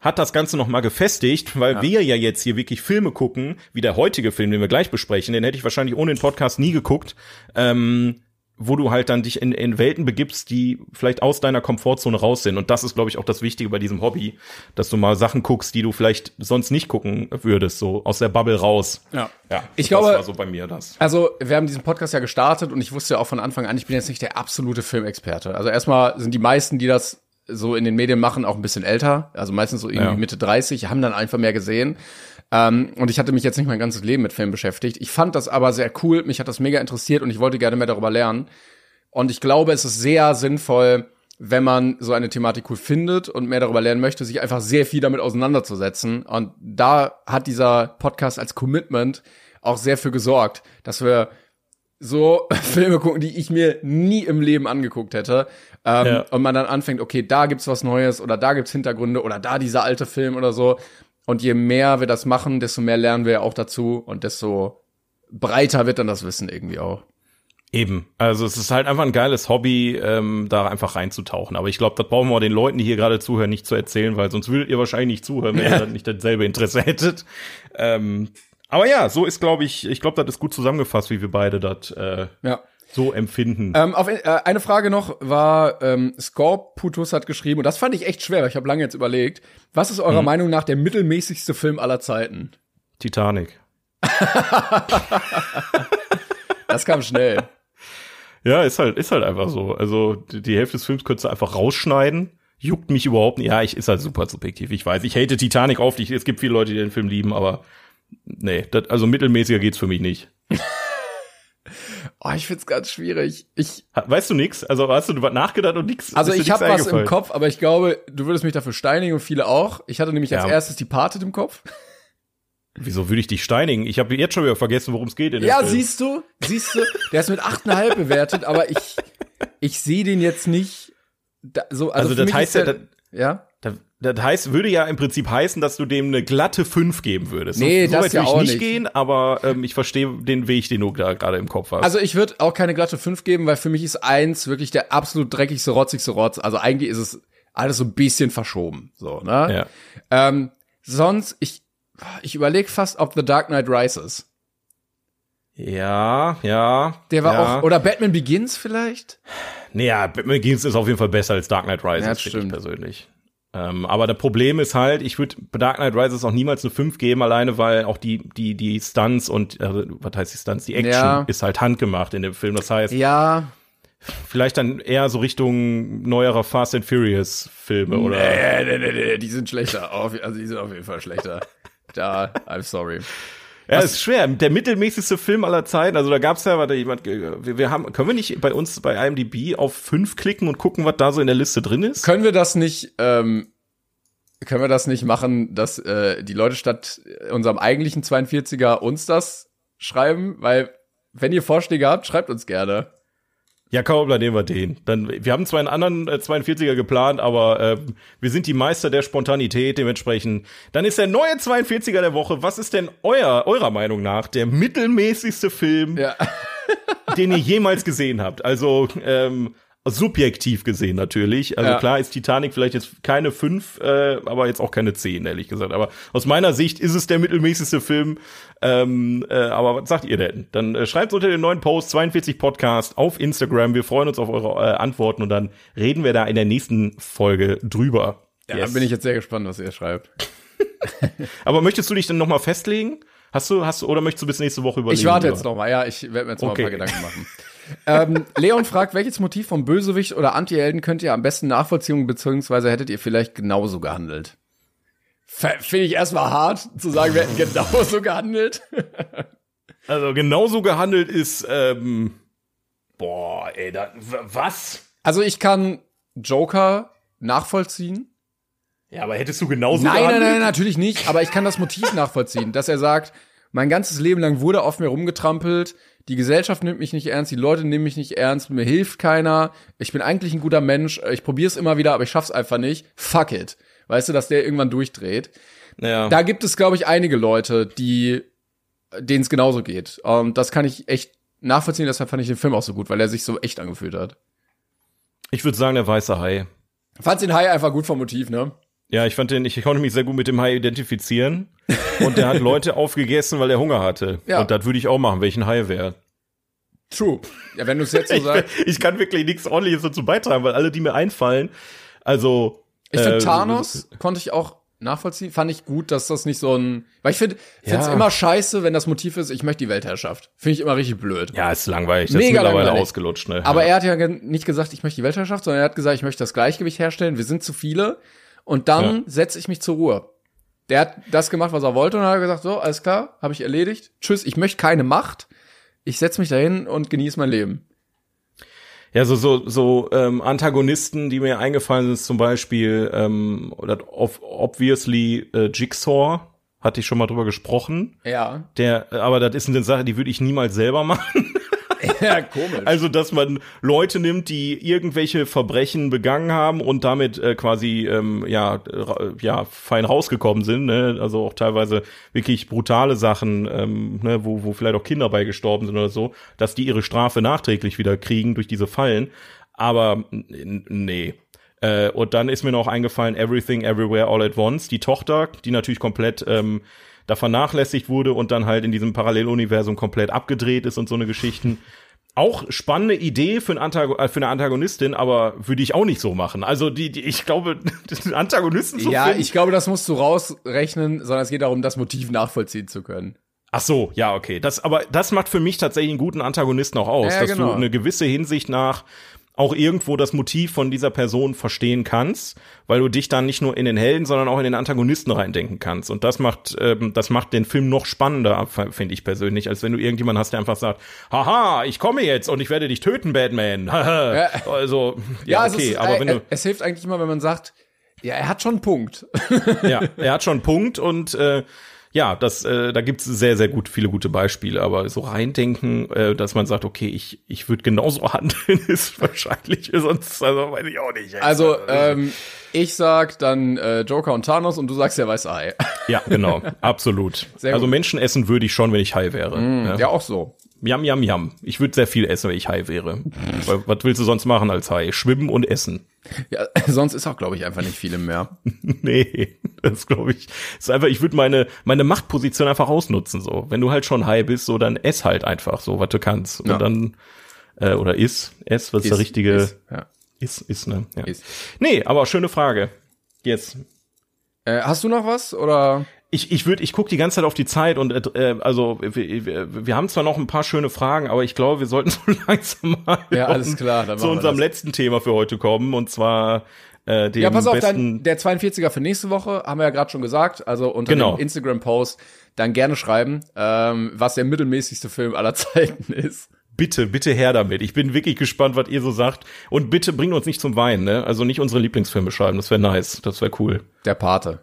hat das Ganze noch mal gefestigt, weil wir ja jetzt hier wirklich Filme gucken, wie der heutige Film, den wir gleich besprechen, den hätte ich wahrscheinlich ohne den Podcast nie geguckt, ähm, wo du halt dann dich in, in Welten begibst, die vielleicht aus deiner Komfortzone raus sind. Und das ist, glaube ich, auch das Wichtige bei diesem Hobby, dass du mal Sachen guckst, die du vielleicht sonst nicht gucken würdest, so aus der Bubble raus. Ja. Ja, Ich das glaube- war so bei mir das. Also, wir haben diesen Podcast ja gestartet und ich wusste ja auch von Anfang an, ich bin jetzt nicht der absolute Filmexperte. Also erstmal sind die meisten, die das so in den Medien machen, auch ein bisschen älter. Also meistens so irgendwie Ja. Mitte 30, haben dann einfach mehr gesehen. Ähm, und ich hatte mich jetzt nicht mein ganzes Leben mit Film beschäftigt. Ich fand das aber sehr cool, mich hat das mega interessiert und ich wollte gerne mehr darüber lernen. Und ich glaube, es ist sehr sinnvoll, wenn man so eine Thematik cool findet und mehr darüber lernen möchte, sich einfach sehr viel damit auseinanderzusetzen. Und da hat dieser Podcast als Commitment auch sehr für gesorgt, dass wir so Filme gucken, die ich mir nie im Leben angeguckt hätte. Ähm, Ja. Und man dann anfängt, okay, da gibt's was Neues oder da gibt's Hintergründe oder da dieser alte Film oder so. Und je mehr wir das machen, desto mehr lernen wir ja auch dazu und desto breiter wird dann das Wissen irgendwie auch. Eben. Also es ist halt einfach ein geiles Hobby, ähm, da einfach reinzutauchen. Aber ich glaube, das brauchen wir den Leuten, die hier gerade zuhören, nicht zu erzählen, weil sonst würdet ihr wahrscheinlich nicht zuhören, wenn ihr dann nicht dasselbe Interesse hättet. Ähm, Aber ja, so ist, glaube ich, ich glaube, das ist gut zusammengefasst, wie wir beide das äh, Ja. So empfinden. Ähm, auf, äh, eine Frage noch war, ähm, Scorputus hat geschrieben, und das fand ich echt schwer, weil ich habe lange jetzt überlegt, was ist eurer Meinung nach der mittelmäßigste Film aller Zeiten? Titanic. Das kam schnell. Ja, ist halt, ist halt einfach so. Also die, die Hälfte des Films könntest du einfach rausschneiden. Juckt mich überhaupt nicht. Ja, ich ist halt super subjektiv. Ich weiß, ich hate Titanic oft. Ich, es gibt viele Leute, die den Film lieben, aber nee, das, also mittelmäßiger geht's für mich nicht. Oh, ich find's ganz schwierig. Ich, Weißt du nix? Also hast du nachgedacht und nix? also ich habe was im? Kopf, aber ich glaube, du würdest mich dafür steinigen und viele auch. Ich hatte nämlich als Ja. erstes die Parted im Kopf. Wieso würde ich dich steinigen? Ich habe jetzt schon wieder vergessen, worum es geht in Ja, siehst du, siehst du, der ist mit 8,5 bewertet, aber ich, ich sehe den jetzt nicht da, so. Also, Also das heißt ja, der, ja. Das, heißt, würde ja im Prinzip heißen, dass du dem eine glatte 5 geben würdest. Nee, so, das ja auch nicht nicht. gehen, aber ähm, ich verstehe den Weg, den du da gerade im Kopf hast. Also ich würde auch keine glatte 5 geben, weil für mich ist eins wirklich der absolut dreckigste, rotzigste Rotz. Also eigentlich ist es alles so ein bisschen verschoben. So, ne? ja. Ähm, sonst, ich, ich überlege fast, ob The Dark Knight Rises. ja, ja. Der war ja. auch, oder Batman Begins vielleicht? Naja, Batman Begins ist auf jeden Fall besser als Dark Knight Rises, Ja, finde ich persönlich. Ähm, aber das Problem ist halt, ich würde Dark Knight Rises auch niemals eine 5 geben, alleine weil auch die, die, die Stunts und, äh, was heißt die Stunts, die Action Ja. ist halt handgemacht in dem Film. Das heißt, Ja. vielleicht dann eher so Richtung neuerer Fast and Furious Filme oder. Nee, nee, nee, nee, die sind schlechter. Also die sind auf jeden Fall schlechter. Da, I'm sorry. Ja, ist schwer. Der mittelmäßigste Film aller Zeiten. Also da gab's ja, warte, jemand, wir, wir haben, können wir nicht bei uns bei IMDb auf fünf klicken und gucken, was da so in der Liste drin ist? Können wir das nicht, ähm, können wir das nicht machen, dass äh, die Leute statt unserem eigentlichen 42er uns das schreiben? Weil, wenn ihr Vorschläge habt, schreibt uns gerne. Ja, kaum Problem, nehmen wir den. Dann, wir haben zwar einen anderen äh, 42er geplant, aber ähm, wir sind die Meister der Spontanität, dementsprechend. Dann ist der neue 42er der Woche. Was ist denn euer, eurer Meinung nach der mittelmäßigste Film, Ja. den ihr jemals gesehen habt? Also ähm, subjektiv gesehen natürlich. Also Ja. klar ist Titanic vielleicht jetzt keine 5, äh, aber jetzt auch keine 10, ehrlich gesagt. Aber aus meiner Sicht ist es der mittelmäßigste Film. Ähm, äh, aber was sagt ihr denn? Dann äh, schreibt unter den neuen Post 42 Podcast auf Instagram. Wir freuen uns auf eure äh, Antworten und dann reden wir da in der nächsten Folge drüber. Ja, Yes. dann bin ich jetzt sehr gespannt, was ihr schreibt. aber möchtest du dich dann noch mal festlegen? Hast du, hast du, oder möchtest du bis nächste Woche überlegen? Ich warte jetzt noch mal. Ja, ich werde mir jetzt mal Okay. ein paar Gedanken machen. ähm, Leon fragt, welches Motiv vom Bösewicht oder Antihelden könnt ihr am besten nachvollziehen, beziehungsweise hättet ihr vielleicht genauso gehandelt? Finde ich erstmal hart, zu sagen, wir hätten genauso gehandelt. Also genauso gehandelt ist, ähm, boah, ey, da, was? Also ich kann Joker nachvollziehen. Ja, aber hättest du genauso Nein, nein, gehandelt? nein, natürlich nicht. Aber ich kann das Motiv nachvollziehen, dass er sagt, mein ganzes Leben lang wurde auf mir rumgetrampelt, die Gesellschaft nimmt mich nicht ernst, die Leute nehmen mich nicht ernst, mir hilft keiner, ich bin eigentlich ein guter Mensch, ich probiere es immer wieder, aber ich schaff's einfach nicht. Fuck it. Weißt du, dass der irgendwann durchdreht. Ja. Da gibt es, glaube ich, einige Leute, die denen es genauso geht. Und das kann ich echt nachvollziehen, deshalb fand ich den Film auch so gut, weil er sich so echt angefühlt hat. Ich würde sagen, der weiße Hai. Fand den Hai einfach gut vom Motiv, ne? Ja, ich fand den, ich konnte mich sehr gut mit dem Hai identifizieren. Und der hat Leute aufgegessen, weil er Hunger hatte. Ja. Und das würde ich auch machen, welchen Hai wäre. True. Ja, wenn du es jetzt so Ich, sagst. ich kann wirklich nichts ordentliches dazu beitragen, weil alle, die mir einfallen, also. Ich finde äh, Thanos konnte ich auch nachvollziehen. Fand ich gut, dass das nicht so ein. Weil ich finde, ich finde es Ja. immer scheiße, wenn das Motiv ist, ich möchte die Weltherrschaft. Finde ich immer richtig blöd. Ja, ist langweilig. Das Mega ist mittlerweile langweilig. ausgelutscht, ne? Aber ja. er hat ja nicht gesagt, ich möchte die Weltherrschaft, sondern er hat gesagt, ich möchte das Gleichgewicht herstellen. Wir sind zu viele. Und dann Ja. setze ich mich zur Ruhe. Der hat das gemacht, was er wollte, und dann hat er gesagt, so, alles klar, habe ich erledigt. Tschüss, ich möchte keine Macht. Ich setze mich dahin und genieße mein Leben. Ja, so, so, so ähm, Antagonisten, die mir eingefallen sind, zum Beispiel ähm, oder ob, obviously äh, Jigsaw, hatte ich schon mal drüber gesprochen. Ja. Der, aber das ist eine Sache, die würde ich niemals selber machen. Ja, komisch. Also, dass man Leute nimmt, die irgendwelche Verbrechen begangen haben und damit äh, quasi ähm, ja ja fein rausgekommen sind. Ne? Also auch teilweise wirklich brutale Sachen, ähm, ne? wo, wo vielleicht auch Kinder bei gestorben sind oder so, dass die ihre Strafe nachträglich wieder kriegen durch diese Fallen. Aber nee. Äh, und dann ist mir noch eingefallen Everything Everywhere All at Once, die Tochter, die natürlich komplett ähm, da vernachlässigt wurde und dann halt in diesem Paralleluniversum komplett abgedreht ist und so eine Geschichten. Auch spannende Idee für, äh, für eine Antagonistin, aber würde ich auch nicht so machen. Also die, die ich glaube, den Antagonisten zu Ja, finden. ich glaube, das musst du rausrechnen, sondern es geht darum, das Motiv nachvollziehen zu können. Ach so, ja, okay. Das, aber das macht für mich tatsächlich einen guten Antagonisten auch aus, Ja, dass genau. du eine gewisse Hinsicht nach auch irgendwo das Motiv von dieser Person verstehen kannst, weil du dich dann nicht nur in den Helden, sondern auch in den Antagonisten reindenken kannst. Und das macht, ähm, das macht den Film noch spannender, finde ich persönlich, als wenn du irgendjemanden hast, der einfach sagt, haha, ich komme jetzt und ich werde dich töten, Batman. also, ja, also okay, es, ist- aber äh, wenn du, es hilft eigentlich immer, wenn man sagt, ja, er hat schon einen Punkt. ja, er hat schon einen Punkt und äh, ja, das, äh, da gibt's sehr, sehr gut, viele gute Beispiele, aber so reindenken, äh, dass man sagt, okay, ich, ich würde genauso handeln, ist wahrscheinlich, sonst, also weiß ich auch nicht. ey. Also, ähm, ich sag dann äh, Joker und Thanos und du sagst ja Weiß Ei. ja, genau, absolut. Sehr also gut. Menschen essen würde ich schon, wenn ich high wäre. ja. Ja, auch so. Yum, yum, yum. Ich würde sehr viel essen, wenn ich high wäre. Weil, was willst du sonst machen als high? Schwimmen und essen. Ja, sonst ist auch, glaube ich, einfach nicht viel mehr. Nee, das glaube ich. Ist einfach, ich würde meine, meine Machtposition einfach ausnutzen, so. Wenn du halt schon high bist, so, dann ess halt einfach so, was du kannst. Und Ja. dann, äh, oder iss, ess, was ist, der richtige, ist, ja. ist, ist, ne? Ja. Ist. Nee, aber schöne Frage. Jetzt. Äh, hast du noch was oder? Ich, ich würde, ich guck die ganze Zeit auf die Zeit und äh, also wir, wir, wir haben zwar noch ein paar schöne Fragen, aber ich glaube, wir sollten so langsam mal Ja, alles klar, dann zu unserem letzten Thema für heute kommen und zwar äh, dem Ja, pass auf, dann der 42er für nächste Woche, haben wir ja gerade schon gesagt, also unter Genau. dem Instagram-Post dann gerne schreiben, ähm, was der mittelmäßigste Film aller Zeiten ist. Bitte, bitte her damit. Ich bin wirklich gespannt, was ihr so sagt. Und bitte bringt uns nicht zum Weinen, ne? Also nicht unsere Lieblingsfilme schreiben, das wäre nice. Das wäre cool. Der Pate.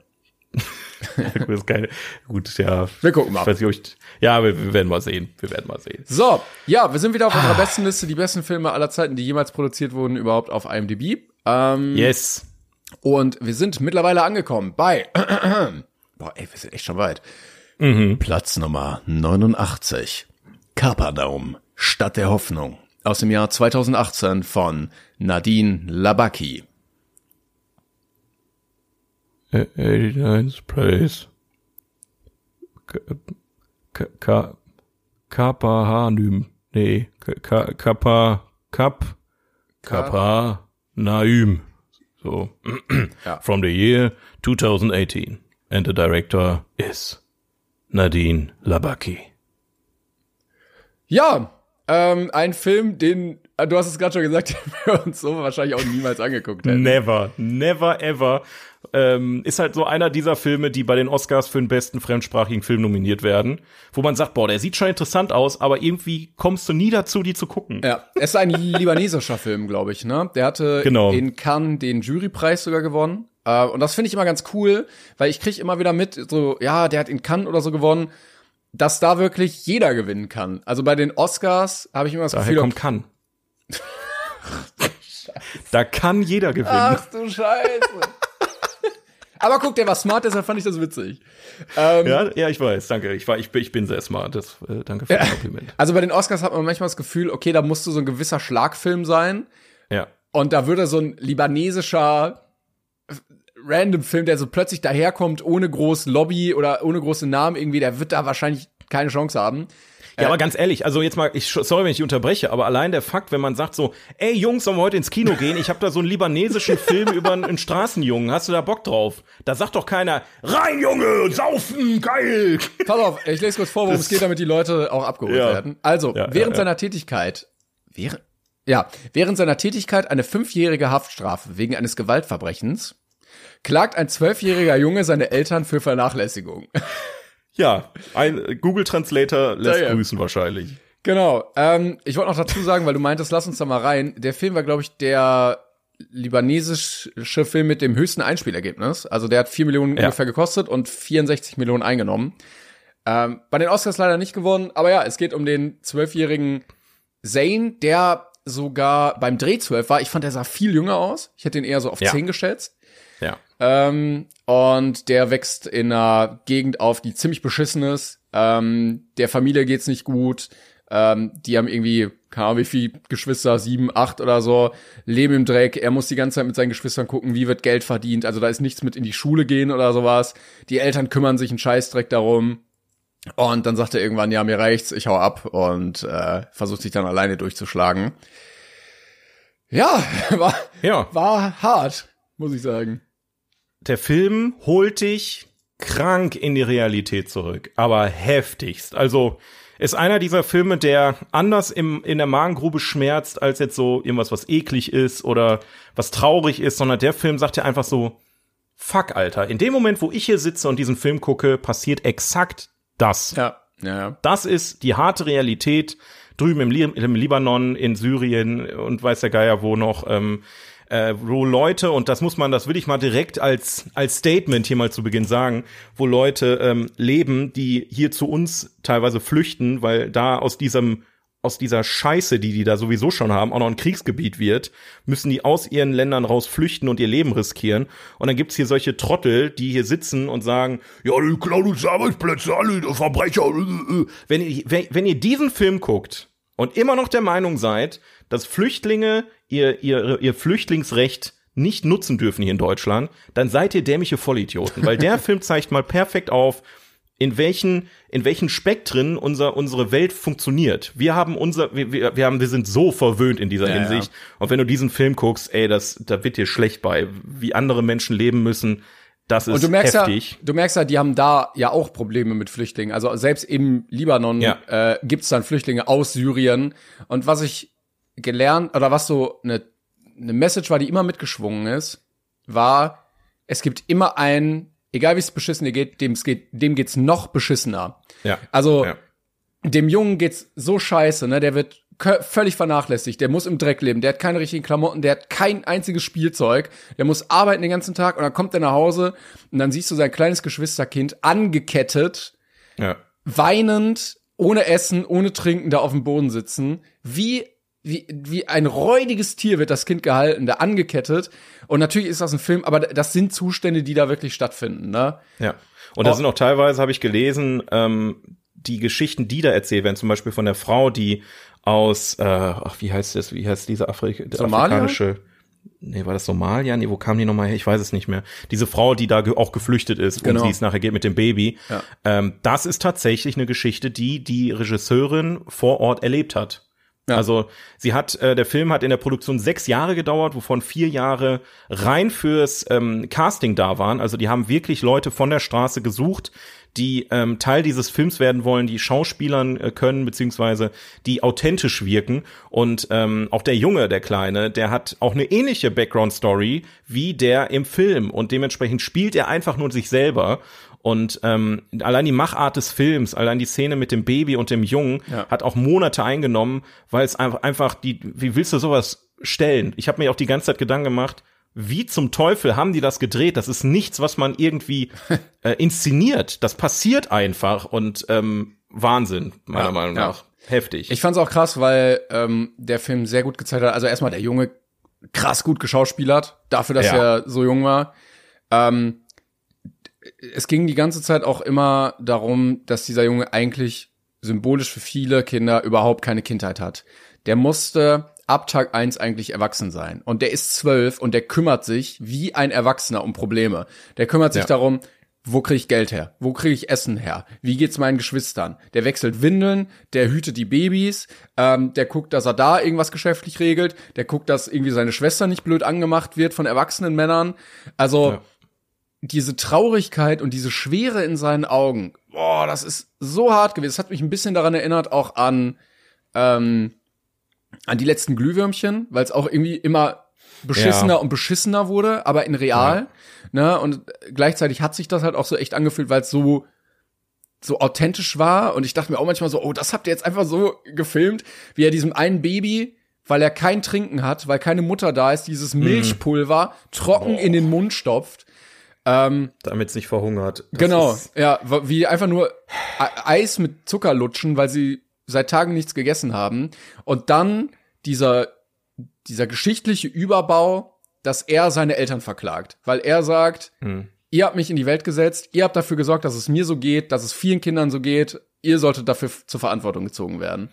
das ist geil. Gut, ja. Wir gucken mal. Ich weiß nicht, ich, ja, wir, wir werden mal sehen. Wir werden mal sehen. So, ja, wir sind wieder auf unserer besten Liste, die besten Filme aller Zeiten, die jemals produziert wurden, überhaupt auf IMDb. Ähm, Yes. Und wir sind mittlerweile angekommen bei, boah, ey, wir sind echt schon weit. Platz Nummer 89. Kapernaum, Stadt der Hoffnung. Aus dem Jahr 2018 von Nadine Labaki. 89th place. Ka- Ka- Kapahanym. Nee, Ka- Ka- Kapa, Kap, Kapa, Naüm. So. Ja. From the year 2018. And the director is Nadine Labaki. Ja, ähm, ein Film, den, äh, du hast es gerade schon gesagt, den wir uns so wahrscheinlich auch niemals angeguckt hätten. Never, never ever. Ähm, ist halt so einer dieser Filme, die bei den Oscars für den besten fremdsprachigen Film nominiert werden, wo man sagt, boah, der sieht schon interessant aus, aber irgendwie kommst du nie dazu, die zu gucken. Ja, es ist ein libanesischer Film, glaube ich, ne? Der hatte Genau. in Cannes den Jurypreis sogar gewonnen. Äh, und das finde ich immer ganz cool, weil ich krieg immer wieder mit, so, ja, der hat in Cannes oder so gewonnen, dass da wirklich jeder gewinnen kann. Also bei den Oscars habe ich immer das Daher Gefühl, kommt kann. da kann jeder gewinnen. ach du Scheiße. Aber guck, der war smart, deshalb fand ich das witzig. Ähm, Ja, ja, ich weiß, danke. Ich war, ich bin, ich bin sehr smart. Das, äh, danke für das Kompliment. Also bei den Oscars hat man manchmal das Gefühl, okay, da musste so ein gewisser Schlagfilm sein. Ja. Und da würde so ein libanesischer äh, random Film, der so plötzlich daherkommt, ohne groß Lobby oder ohne großen Namen irgendwie, der wird da wahrscheinlich keine Chance haben. Ja, aber ganz ehrlich, also jetzt mal, ich sorry, wenn ich unterbreche, aber allein der Fakt, wenn man sagt so, ey Jungs, sollen wir heute ins Kino gehen? Ich habe da so einen libanesischen Film über einen, einen Straßenjungen. Hast du da Bock drauf? Da sagt doch keiner, rein Junge, saufen, geil. Pass auf, ich lese kurz vor, worum es geht, damit die Leute auch abgeholt Ja. werden. Also, Ja, während ja. seiner Tätigkeit, während, ja, während seiner Tätigkeit eine fünfjährige Haftstrafe wegen eines Gewaltverbrechens klagt ein zwölfjähriger Junge seine Eltern für Vernachlässigung. Ja, ein Google Translator lässt Ja, ja. grüßen wahrscheinlich. Genau. Ähm, ich wollte noch dazu sagen, weil du meintest, lass uns da mal rein. Der Film war, glaube ich, der libanesische Film mit dem höchsten Einspielergebnis. Also der hat 4 Millionen Ja. ungefähr gekostet und 64 Millionen eingenommen. Ähm, bei den Oscars leider nicht gewonnen, aber ja, es geht um den zwölfjährigen Zane, der sogar beim Dreh 12 war. Ich fand, der sah viel jünger aus. Ich hätte ihn eher so auf Ja. 10 geschätzt. Ähm, und der wächst in einer Gegend auf, die ziemlich beschissen ist. Ähm, der Familie geht's nicht gut. Ähm, die haben irgendwie, keine Ahnung, wie viele Geschwister, sieben, acht oder so, leben im Dreck. Er muss die ganze Zeit mit seinen Geschwistern gucken, wie wird Geld verdient. Also da ist nichts mit in die Schule gehen oder sowas. Die Eltern kümmern sich einen Scheißdreck darum. Und dann sagt er irgendwann, ja, mir reicht's, ich hau ab und äh, versucht sich dann alleine durchzuschlagen. Ja, war, Ja. war hart, muss ich sagen. Der Film holt dich krank in die Realität zurück, aber heftigst. Also ist einer dieser Filme, der anders im, in der Magengrube schmerzt, als jetzt so irgendwas, was eklig ist oder was traurig ist, sondern der Film sagt dir einfach so, fuck, Alter, in dem Moment, wo ich hier sitze und diesen Film gucke, passiert exakt das. Ja, ja, ja. Das ist die harte Realität drüben im, Li im Libanon, in Syrien und weiß der Geier wo noch, ähm, äh, wo Leute, und das muss man, das will ich mal direkt als, als Statement hier mal zu Beginn sagen, wo Leute ähm, leben, die hier zu uns teilweise flüchten, weil da aus diesem aus dieser Scheiße, die die da sowieso schon haben, auch noch ein Kriegsgebiet wird, müssen die aus ihren Ländern raus flüchten und ihr Leben riskieren. Und dann gibt's hier solche Trottel, die hier sitzen und sagen, ja, die klauen uns Arbeitsplätze, alle Verbrecher. äh, äh. Wenn ihr, wenn ihr diesen Film guckt und immer noch der Meinung seid, dass Flüchtlinge ihr, ihr, ihr Flüchtlingsrecht nicht nutzen dürfen hier in Deutschland, dann seid ihr dämliche Vollidioten, weil der Film zeigt mal perfekt auf, in welchen, in welchen Spektren unser, unsere Welt funktioniert. Wir haben unser, wir, wir, wir haben, wir sind so verwöhnt in dieser Ja, Hinsicht. Und wenn du diesen Film guckst, ey, das, da wird dir schlecht bei, wie andere Menschen leben müssen. Das ist Und du merkst heftig. ja, du merkst ja, die haben da ja auch Probleme mit Flüchtlingen. Also selbst im Libanon Ja. äh, gibt's dann Flüchtlinge aus Syrien. Und was ich gelernt oder was so eine eine Message war, die immer mitgeschwungen ist, war, es gibt immer einen, egal wie es beschissen dir geht, dem es geht, dem geht's noch beschissener. ja. Also Ja. dem Jungen geht's so scheiße, ne? Der wird völlig vernachlässigt. Der muss im Dreck leben. Der hat keine richtigen Klamotten. Der hat kein einziges Spielzeug. Der muss arbeiten den ganzen Tag und dann kommt er nach Hause und dann siehst du sein kleines Geschwisterkind angekettet, ja. weinend, ohne Essen, ohne Trinken da auf dem Boden sitzen. Wie wie, wie ein räudiges Tier wird das Kind gehalten, da angekettet. Und natürlich ist das ein Film, aber das sind Zustände, die da wirklich stattfinden, ne? Ja. Und da sind auch teilweise, habe ich gelesen, ähm, die Geschichten, die da erzählt werden, zum Beispiel von der Frau, die aus, äh, ach, wie heißt das, wie heißt diese Afrik Somalia? afrikanische, nee, war das Somalia? Nee, wo kam die nochmal her? Ich weiß es nicht mehr. Diese Frau, die da ge auch geflüchtet ist, Genau. um sie es nachher geht mit dem Baby. Ja. Ähm, das ist tatsächlich eine Geschichte, die die Regisseurin vor Ort erlebt hat. Ja. Also sie hat, äh, der Film hat in der Produktion sechs Jahre gedauert, wovon vier Jahre rein fürs ähm, Casting da waren. Also die haben wirklich Leute von der Straße gesucht, die ähm, Teil dieses Films werden wollen, die Schauspielern äh, können, beziehungsweise die authentisch wirken. Und ähm, auch der Junge, der Kleine, der hat auch eine ähnliche Background-Story wie der im Film. Und dementsprechend spielt er einfach nur sich selber. Und ähm, allein die Machart des Films, allein die Szene mit dem Baby und dem Jungen Ja. hat auch Monate eingenommen, weil es einfach, einfach die, wie willst du sowas stellen? Ich habe mir auch die ganze Zeit Gedanken gemacht, wie zum Teufel haben die das gedreht? Das ist nichts, was man irgendwie äh, inszeniert. Das passiert einfach und ähm, Wahnsinn, meiner Ja, Meinung ja. nach. Heftig. Ich fand's auch krass, weil ähm, der Film sehr gut gezeigt hat. Also erstmal der Junge krass gut geschauspielert, dafür, dass Ja. er so jung war. Ähm, es ging die ganze Zeit auch immer darum, dass dieser Junge eigentlich symbolisch für viele Kinder überhaupt keine Kindheit hat. Der musste ab Tag eins eigentlich erwachsen sein. Und der ist zwölf und der kümmert sich wie ein Erwachsener um Probleme. Der kümmert sich Ja. darum, wo kriege ich Geld her? Wo kriege ich Essen her? Wie geht's meinen Geschwistern? Der wechselt Windeln, der hütet die Babys, ähm, der guckt, dass er da irgendwas geschäftlich regelt, der guckt, dass irgendwie seine Schwester nicht blöd angemacht wird von erwachsenen Männern. Also Ja. Diese Traurigkeit und diese Schwere in seinen Augen, boah, das ist so hart gewesen. Das hat mich ein bisschen daran erinnert, auch an, ähm, an die letzten Glühwürmchen, weil es auch irgendwie immer beschissener Ja. und beschissener wurde, aber in real. Ne? Und gleichzeitig hat sich das halt auch so echt angefühlt, weil es so so authentisch war. Und ich dachte mir auch manchmal so, oh, das habt ihr jetzt einfach so gefilmt, wie er diesem einen Baby, weil er kein Trinken hat, weil keine Mutter da ist, dieses Milchpulver trocken in den Mund stopft. Ähm, Damit es nicht verhungert. Das genau, ja, wie einfach nur Eis mit Zucker lutschen, weil sie seit Tagen nichts gegessen haben. Und dann dieser, dieser geschichtliche Überbau, dass er seine Eltern verklagt, weil er sagt, Hm. ihr habt mich in die Welt gesetzt, ihr habt dafür gesorgt, dass es mir so geht, dass es vielen Kindern so geht, ihr solltet dafür zur Verantwortung gezogen werden.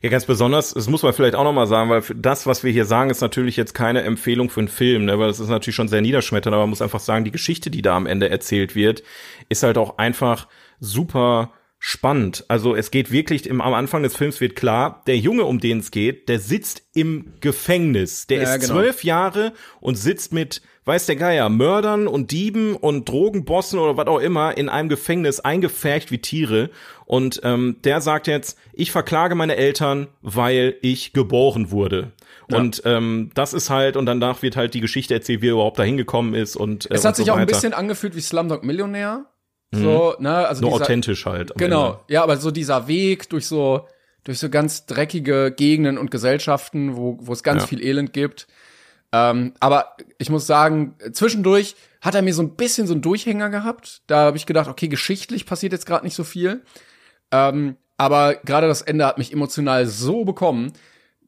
Ja, ganz besonders, das muss man vielleicht auch nochmal sagen, weil das, was wir hier sagen, ist natürlich jetzt keine Empfehlung für einen Film, ne, weil das ist natürlich schon sehr niederschmetternd, aber man muss einfach sagen, die Geschichte, die da am Ende erzählt wird, ist halt auch einfach super spannend. Also es geht wirklich, im, am Anfang des Films wird klar, der Junge, um den es geht, der sitzt im Gefängnis. Der Ja, ist genau. zwölf Jahre und sitzt mit, weiß der Geier, Mördern und Dieben und Drogenbossen oder was auch immer in einem Gefängnis eingepfercht wie Tiere. Und ähm, der sagt jetzt, ich verklage meine Eltern, weil ich geboren wurde. Und ähm, das ist halt, und danach wird halt die Geschichte erzählt, wie er überhaupt dahin gekommen ist und äh, Es hat und so sich auch ein bisschen angefühlt wie Slumdog Millionär. So, ne, also Nur dieser, authentisch halt. Genau, Ende. ja, aber so dieser Weg durch so durch so ganz dreckige Gegenden und Gesellschaften, wo wo es ganz Ja. viel Elend gibt. Ähm, aber ich muss sagen, zwischendurch hat er mir so ein bisschen so einen Durchhänger gehabt. Da habe ich gedacht, okay, geschichtlich passiert jetzt gerade nicht so viel. Ähm, aber gerade das Ende hat mich emotional so bekommen,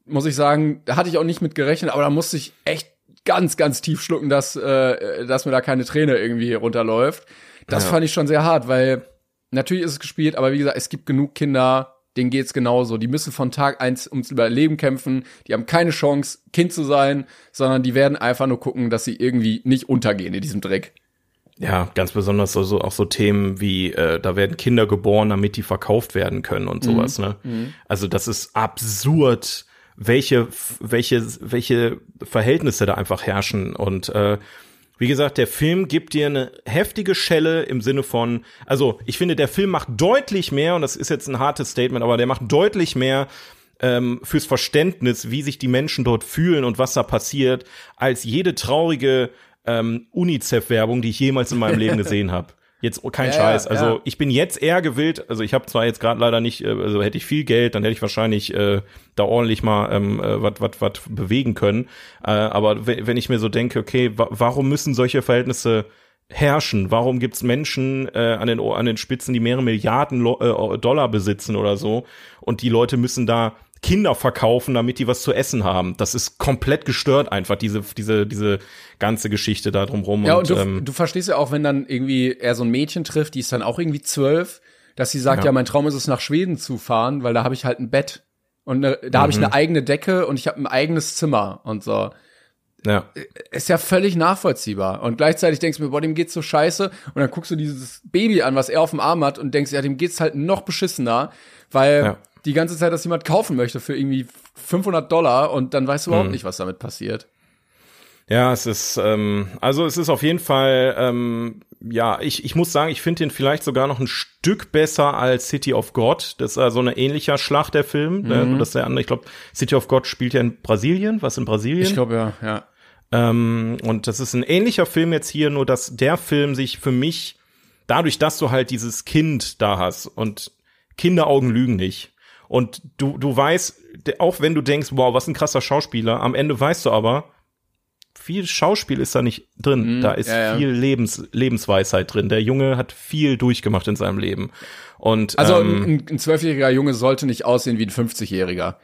muss ich sagen, da hatte ich auch nicht mit gerechnet, aber da musste ich echt ganz, ganz tief schlucken, dass, äh, dass mir da keine Träne irgendwie runterläuft. Das Ja. fand ich schon sehr hart, weil natürlich ist es gespielt, aber wie gesagt, es gibt genug Kinder, denen geht's genauso. Die müssen von Tag eins ums Überleben kämpfen. Die haben keine Chance, Kind zu sein, sondern die werden einfach nur gucken, dass sie irgendwie nicht untergehen in diesem Dreck. Ja, ganz besonders so, so auch so Themen wie, äh, da werden Kinder geboren, damit die verkauft werden können und sowas, ne? Also das ist absurd, welche, welche, welche Verhältnisse da einfach herrschen. Und äh, wie gesagt, der Film gibt dir eine heftige Schelle im Sinne von, also ich finde, der Film macht deutlich mehr, und das ist jetzt ein hartes Statement, aber der macht deutlich mehr ähm, fürs Verständnis, wie sich die Menschen dort fühlen und was da passiert, als jede traurige ähm, UNICEF-Werbung, die ich jemals in meinem Leben gesehen habe. Jetzt oh, kein Ja, Scheiß. ja, Also ja. ich bin jetzt eher gewillt, also ich habe zwar jetzt gerade leider nicht, äh, also hätte ich viel Geld, dann hätte ich wahrscheinlich äh, da ordentlich mal ähm, äh, was was was bewegen können. Äh, aber we- wenn ich mir so denke, okay, wa warum müssen solche Verhältnisse herrschen? Warum gibt's Menschen äh, an den an den Spitzen, die mehrere Milliarden Lo äh, Dollar besitzen oder so und die Leute müssen da Kinder verkaufen, damit die was zu essen haben. Das ist komplett gestört einfach diese diese diese ganze Geschichte da drumrum. Ja, und, du, ähm, du verstehst ja auch, wenn dann irgendwie er so ein Mädchen trifft, die ist dann auch irgendwie zwölf, dass sie sagt, ja, Ja. mein Traum ist es, nach Schweden zu fahren, weil da habe ich halt ein Bett. Und ne, da habe ich eine eigene Decke und ich habe ein eigenes Zimmer und so. ja. Ist ja völlig nachvollziehbar. Und gleichzeitig denkst du mir, boah, dem geht's so scheiße. Und dann guckst du dieses Baby an, was er auf dem Arm hat und denkst, ja, dem geht's halt noch beschissener, weil Ja. Die ganze Zeit das jemand kaufen möchte für irgendwie 500 Dollar und dann weißt du überhaupt nicht, was damit passiert. Ja, es ist, ähm, also es ist auf jeden Fall, ähm, ja, ich, ich muss sagen, ich finde den vielleicht sogar noch ein Stück besser als City of God. Das ist also ein ähnlicher Schlag der Film. Mhm. Ne? Nur, dass der andere, ich glaube, City of God spielt ja in Brasilien, was in Brasilien. Ich glaube, ja, ja. Ähm, und das ist ein ähnlicher Film jetzt hier, nur dass der Film sich für mich, dadurch, dass du halt dieses Kind da hast und Kinderaugen lügen nicht. Und du, du weißt, auch wenn du denkst, wow, was ein krasser Schauspieler, am Ende weißt du aber, viel Schauspiel ist da nicht drin. da ist Mhm. ja, ja. viel Lebens, Lebensweisheit drin. Der Junge hat viel durchgemacht in seinem Leben. Und Also ähm, ein, zwölfjähriger Junge sollte nicht aussehen wie ein 50-Jähriger.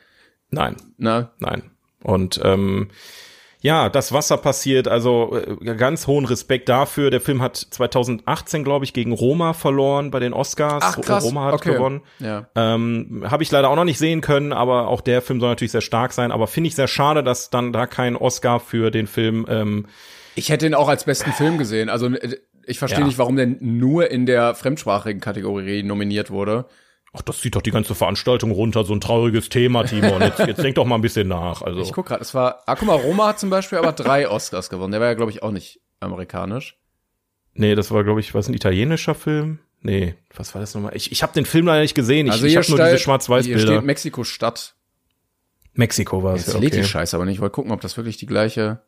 nein, Ne? Nein. Und ähm, ja, das Wasser passiert, also äh, ganz hohen Respekt dafür. Der Film hat 2018, glaube ich, gegen Roma verloren bei den Oscars. Ach, krass. Roma hat Okay. gewonnen. Ja. Ähm, Habe ich leider auch noch nicht sehen können, aber auch der Film soll natürlich sehr stark sein. Aber finde ich sehr schade, dass dann da kein Oscar für den Film ähm, Ich hätte ihn auch als besten Film gesehen. Also äh, ich verstehe Ja. nicht, warum der nur in der fremdsprachigen Kategorie nominiert wurde. Ach, das zieht doch die ganze Veranstaltung runter, so ein trauriges Thema, Timon. Jetzt, jetzt denk doch mal ein bisschen nach. Also Ich guck gerade, es war, ah, guck mal, Roma hat zum Beispiel aber drei Oscars gewonnen. Der war ja, glaube ich, auch nicht amerikanisch. nee, das war, glaube ich, was ein italienischer Film. Nee, was war das nochmal? Ich, ich habe den Film leider nicht gesehen. Ich, Also ich habe nur diese steht- Hier Schwarz-Weiß-Bilder. steht Mexiko-Stadt. Mexiko war es, Jetzt ja, lädt die okay. Scheiße, aber nicht. Ich wollte gucken, ob das wirklich die gleiche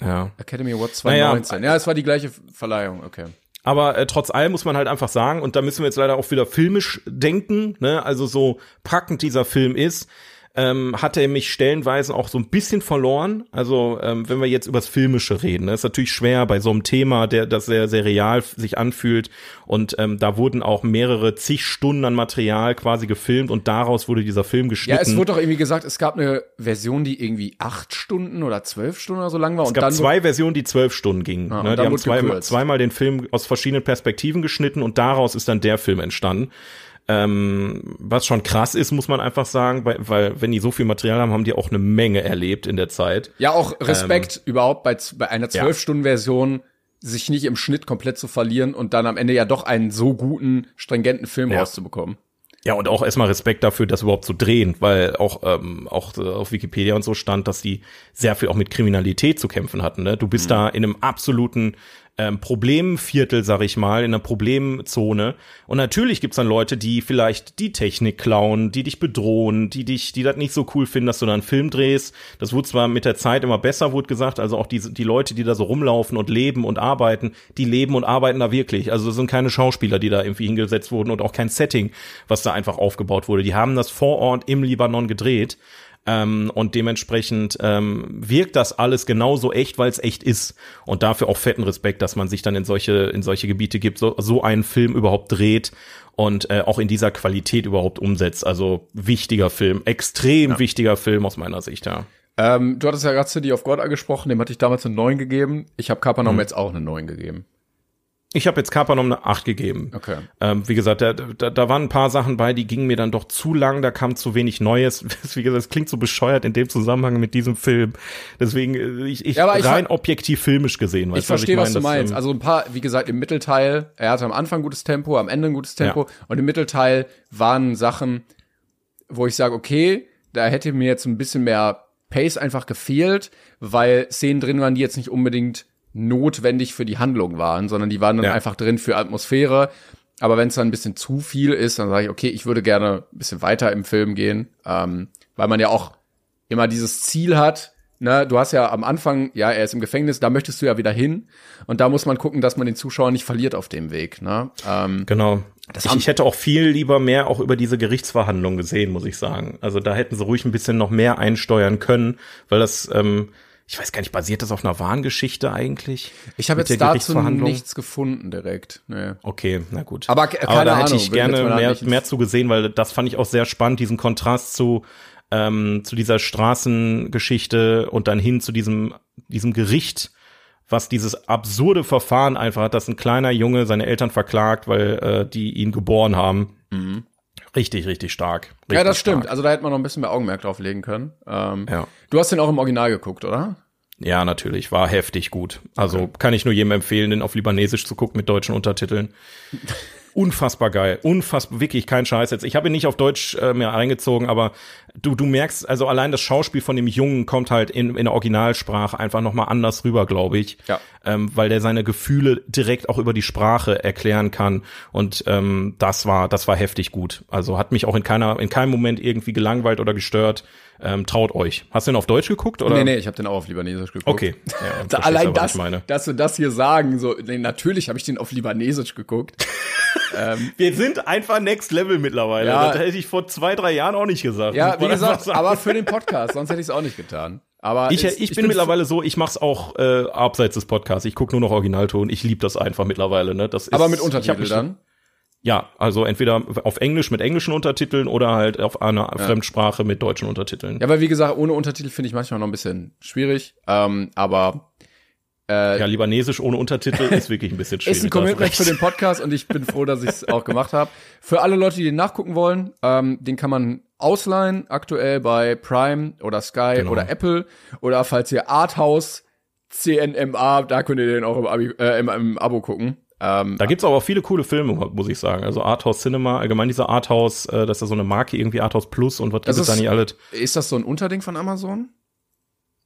Ja. Academy Award Naja. 2019. ja, es war die gleiche Verleihung, okay. Aber äh, trotz allem muss man halt einfach sagen, und da müssen wir jetzt leider auch wieder filmisch denken, ne? also so packend dieser Film ist, ähm, hat er mich stellenweise auch so ein bisschen verloren. Also ähm, wenn wir jetzt übers Filmische reden, ne? ist natürlich schwer bei so einem Thema, der das sehr, sehr real sich anfühlt. Und ähm, da wurden auch mehrere zig Stunden an Material quasi gefilmt und daraus wurde dieser Film Ja, geschnitten. es wurde doch irgendwie gesagt, es gab eine Version, die irgendwie acht Stunden oder zwölf Stunden oder so lang war. Es und gab dann zwei Versionen, die zwölf Stunden gingen. Ah, ne? Die haben zwei, zweimal den Film aus verschiedenen Perspektiven geschnitten und daraus ist dann der Film entstanden. Ähm, was schon krass ist, muss man einfach sagen, weil, weil wenn die so viel Material haben, haben die auch eine Menge erlebt in der Zeit. Ja, auch Respekt ähm, überhaupt bei, bei einer 12-Stunden-Version sich nicht im Schnitt komplett zu verlieren und dann am Ende ja doch einen so guten, stringenten Film ja. rauszubekommen. Ja, und auch erstmal Respekt dafür, das überhaupt zu drehen, weil auch, ähm, auch äh, auf Wikipedia und so stand, dass die sehr viel auch mit Kriminalität zu kämpfen hatten. Ne? Du bist mhm. da in einem absoluten ähm, Problemviertel, sag ich mal, in einer Problemzone. Und natürlich gibt's dann Leute, die vielleicht die Technik klauen, die dich bedrohen, die dich, die das nicht so cool finden, dass du da einen Film drehst. Das wurde zwar mit der Zeit immer besser, wurde gesagt, also auch diese, die Leute, die da so rumlaufen und leben und arbeiten, die leben und arbeiten da wirklich. Also es sind keine Schauspieler, die da irgendwie hingesetzt wurden und auch kein Setting, was da einfach aufgebaut wurde. Die haben das vor Ort im Libanon gedreht. Ähm, und dementsprechend ähm, wirkt das alles genauso echt, weil es echt ist. Und dafür auch fetten Respekt, dass man sich dann in solche, in solche Gebiete gibt, so, so einen Film überhaupt dreht und äh, auch in dieser Qualität überhaupt umsetzt. Also wichtiger Film, extrem ja. wichtiger Film aus meiner Sicht, ja. Ähm, du hattest ja gerade City of God angesprochen, dem hatte ich damals eine 9 gegeben. Ich habe Kapernaum mhm. jetzt auch eine 9 gegeben. Ich habe jetzt Kapernaum eine 8 gegeben. Okay. Ähm, wie gesagt, da, da, da waren ein paar Sachen bei, die gingen mir dann doch zu lang, da kam zu wenig Neues. wie gesagt, das klingt so bescheuert in dem Zusammenhang mit diesem Film. Deswegen, äh, ich, ich, ja, rein ich, objektiv filmisch gesehen. Weißt ich verstehe, was, ich mein, was du meinst. Ähm, also ein paar, wie gesagt, im Mittelteil, er hatte am Anfang gutes Tempo, am Ende ein gutes Tempo ja. und im Mittelteil waren Sachen, wo ich sage, okay, da hätte mir jetzt ein bisschen mehr Pace einfach gefehlt, weil Szenen drin waren, die jetzt nicht unbedingt notwendig für die Handlung waren, sondern die waren dann ja. einfach drin für Atmosphäre. Aber wenn es dann ein bisschen zu viel ist, dann sage ich, okay, ich würde gerne ein bisschen weiter im Film gehen, ähm, weil man ja auch immer dieses Ziel hat. Ne, du hast ja am Anfang, ja, er ist im Gefängnis, da möchtest du ja wieder hin. Und da muss man gucken, dass man den Zuschauer nicht verliert auf dem Weg. Ne? Ähm, genau. Ich, ich, hätte auch viel lieber mehr auch über diese Gerichtsverhandlung gesehen, muss ich sagen. Also da hätten sie ruhig ein bisschen noch mehr einsteuern können, weil das ähm, ich weiß gar nicht, basiert das auf einer wahren Geschichte eigentlich? Ich habe jetzt dazu nichts gefunden direkt. Nee. Okay, na gut. Aber, keine Aber da hätte Ahnung, ich gerne mehr, mehr zu gesehen, weil das fand ich auch sehr spannend, diesen Kontrast zu ähm, zu dieser Straßengeschichte und dann hin zu diesem diesem Gericht, was dieses absurde Verfahren einfach hat, dass ein kleiner Junge seine Eltern verklagt, weil äh, die ihn geboren haben. Mhm. Richtig, richtig stark. Richtig ja, das stimmt. Stark. Also da hätte man noch ein bisschen mehr Augenmerk drauf legen können. Ähm, ja. Du hast den auch im Original geguckt, oder? Ja, natürlich. War heftig gut. Also okay. kann ich nur jedem empfehlen, den auf Libanesisch zu gucken mit deutschen Untertiteln. unfassbar geil. Unfassbar, wirklich kein Scheiß jetzt. Ich habe ihn nicht auf Deutsch äh, mehr eingezogen, aber du, du merkst, also allein das Schauspiel von dem Jungen kommt halt in, in der Originalsprache einfach nochmal anders rüber, glaube ich. Ja. Ähm, weil der seine Gefühle direkt auch über die Sprache erklären kann. Und ähm, das war, das war heftig gut. Also hat mich auch in keiner, in keinem Moment irgendwie gelangweilt oder gestört. Ähm, traut euch. Hast du den auf Deutsch geguckt oder? Nee, nee, ich habe den auch auf Libanesisch geguckt. Okay. Ja, da, allein das, dass wir das hier sagen, so, nee, natürlich habe ich den auf Libanesisch geguckt. ähm, wir sind einfach Next Level mittlerweile. Ja, das hätte ich vor zwei, drei Jahren auch nicht gesagt. Ja, wie gesagt, aber für den Podcast, sonst hätte ich es auch nicht getan. Aber ich, ich, ich, bin, bin mittlerweile so, ich mach's auch äh, abseits des Podcasts. Ich gucke nur noch Originalton. Ich liebe das einfach mittlerweile. Ne? Das ist, aber mit Untertitel dann? Ja, also entweder auf Englisch mit englischen Untertiteln oder halt auf einer ja. Fremdsprache mit deutschen Untertiteln. Ja, weil wie gesagt, ohne Untertitel finde ich manchmal noch ein bisschen schwierig. Ähm, aber äh, ja, Libanesisch ohne Untertitel ist wirklich ein bisschen schwierig. ist ein Commitment für den Podcast und ich bin froh, dass ich es auch gemacht habe. Für alle Leute, die den nachgucken wollen, ähm, den kann man ausleihen, aktuell bei Prime oder Sky genau. oder Apple. Oder falls ihr Arthouse CNMA, da könnt ihr den auch im, Abi, äh, im, im Abo gucken. Ähm, da gibt's aber auch viele coole Filme, muss ich sagen. Also Arthouse Cinema, allgemein dieser Arthouse, äh, das ist ja so eine Marke, irgendwie Arthouse Plus und was gibt es da nicht alles. Ist das so ein Unterding von Amazon?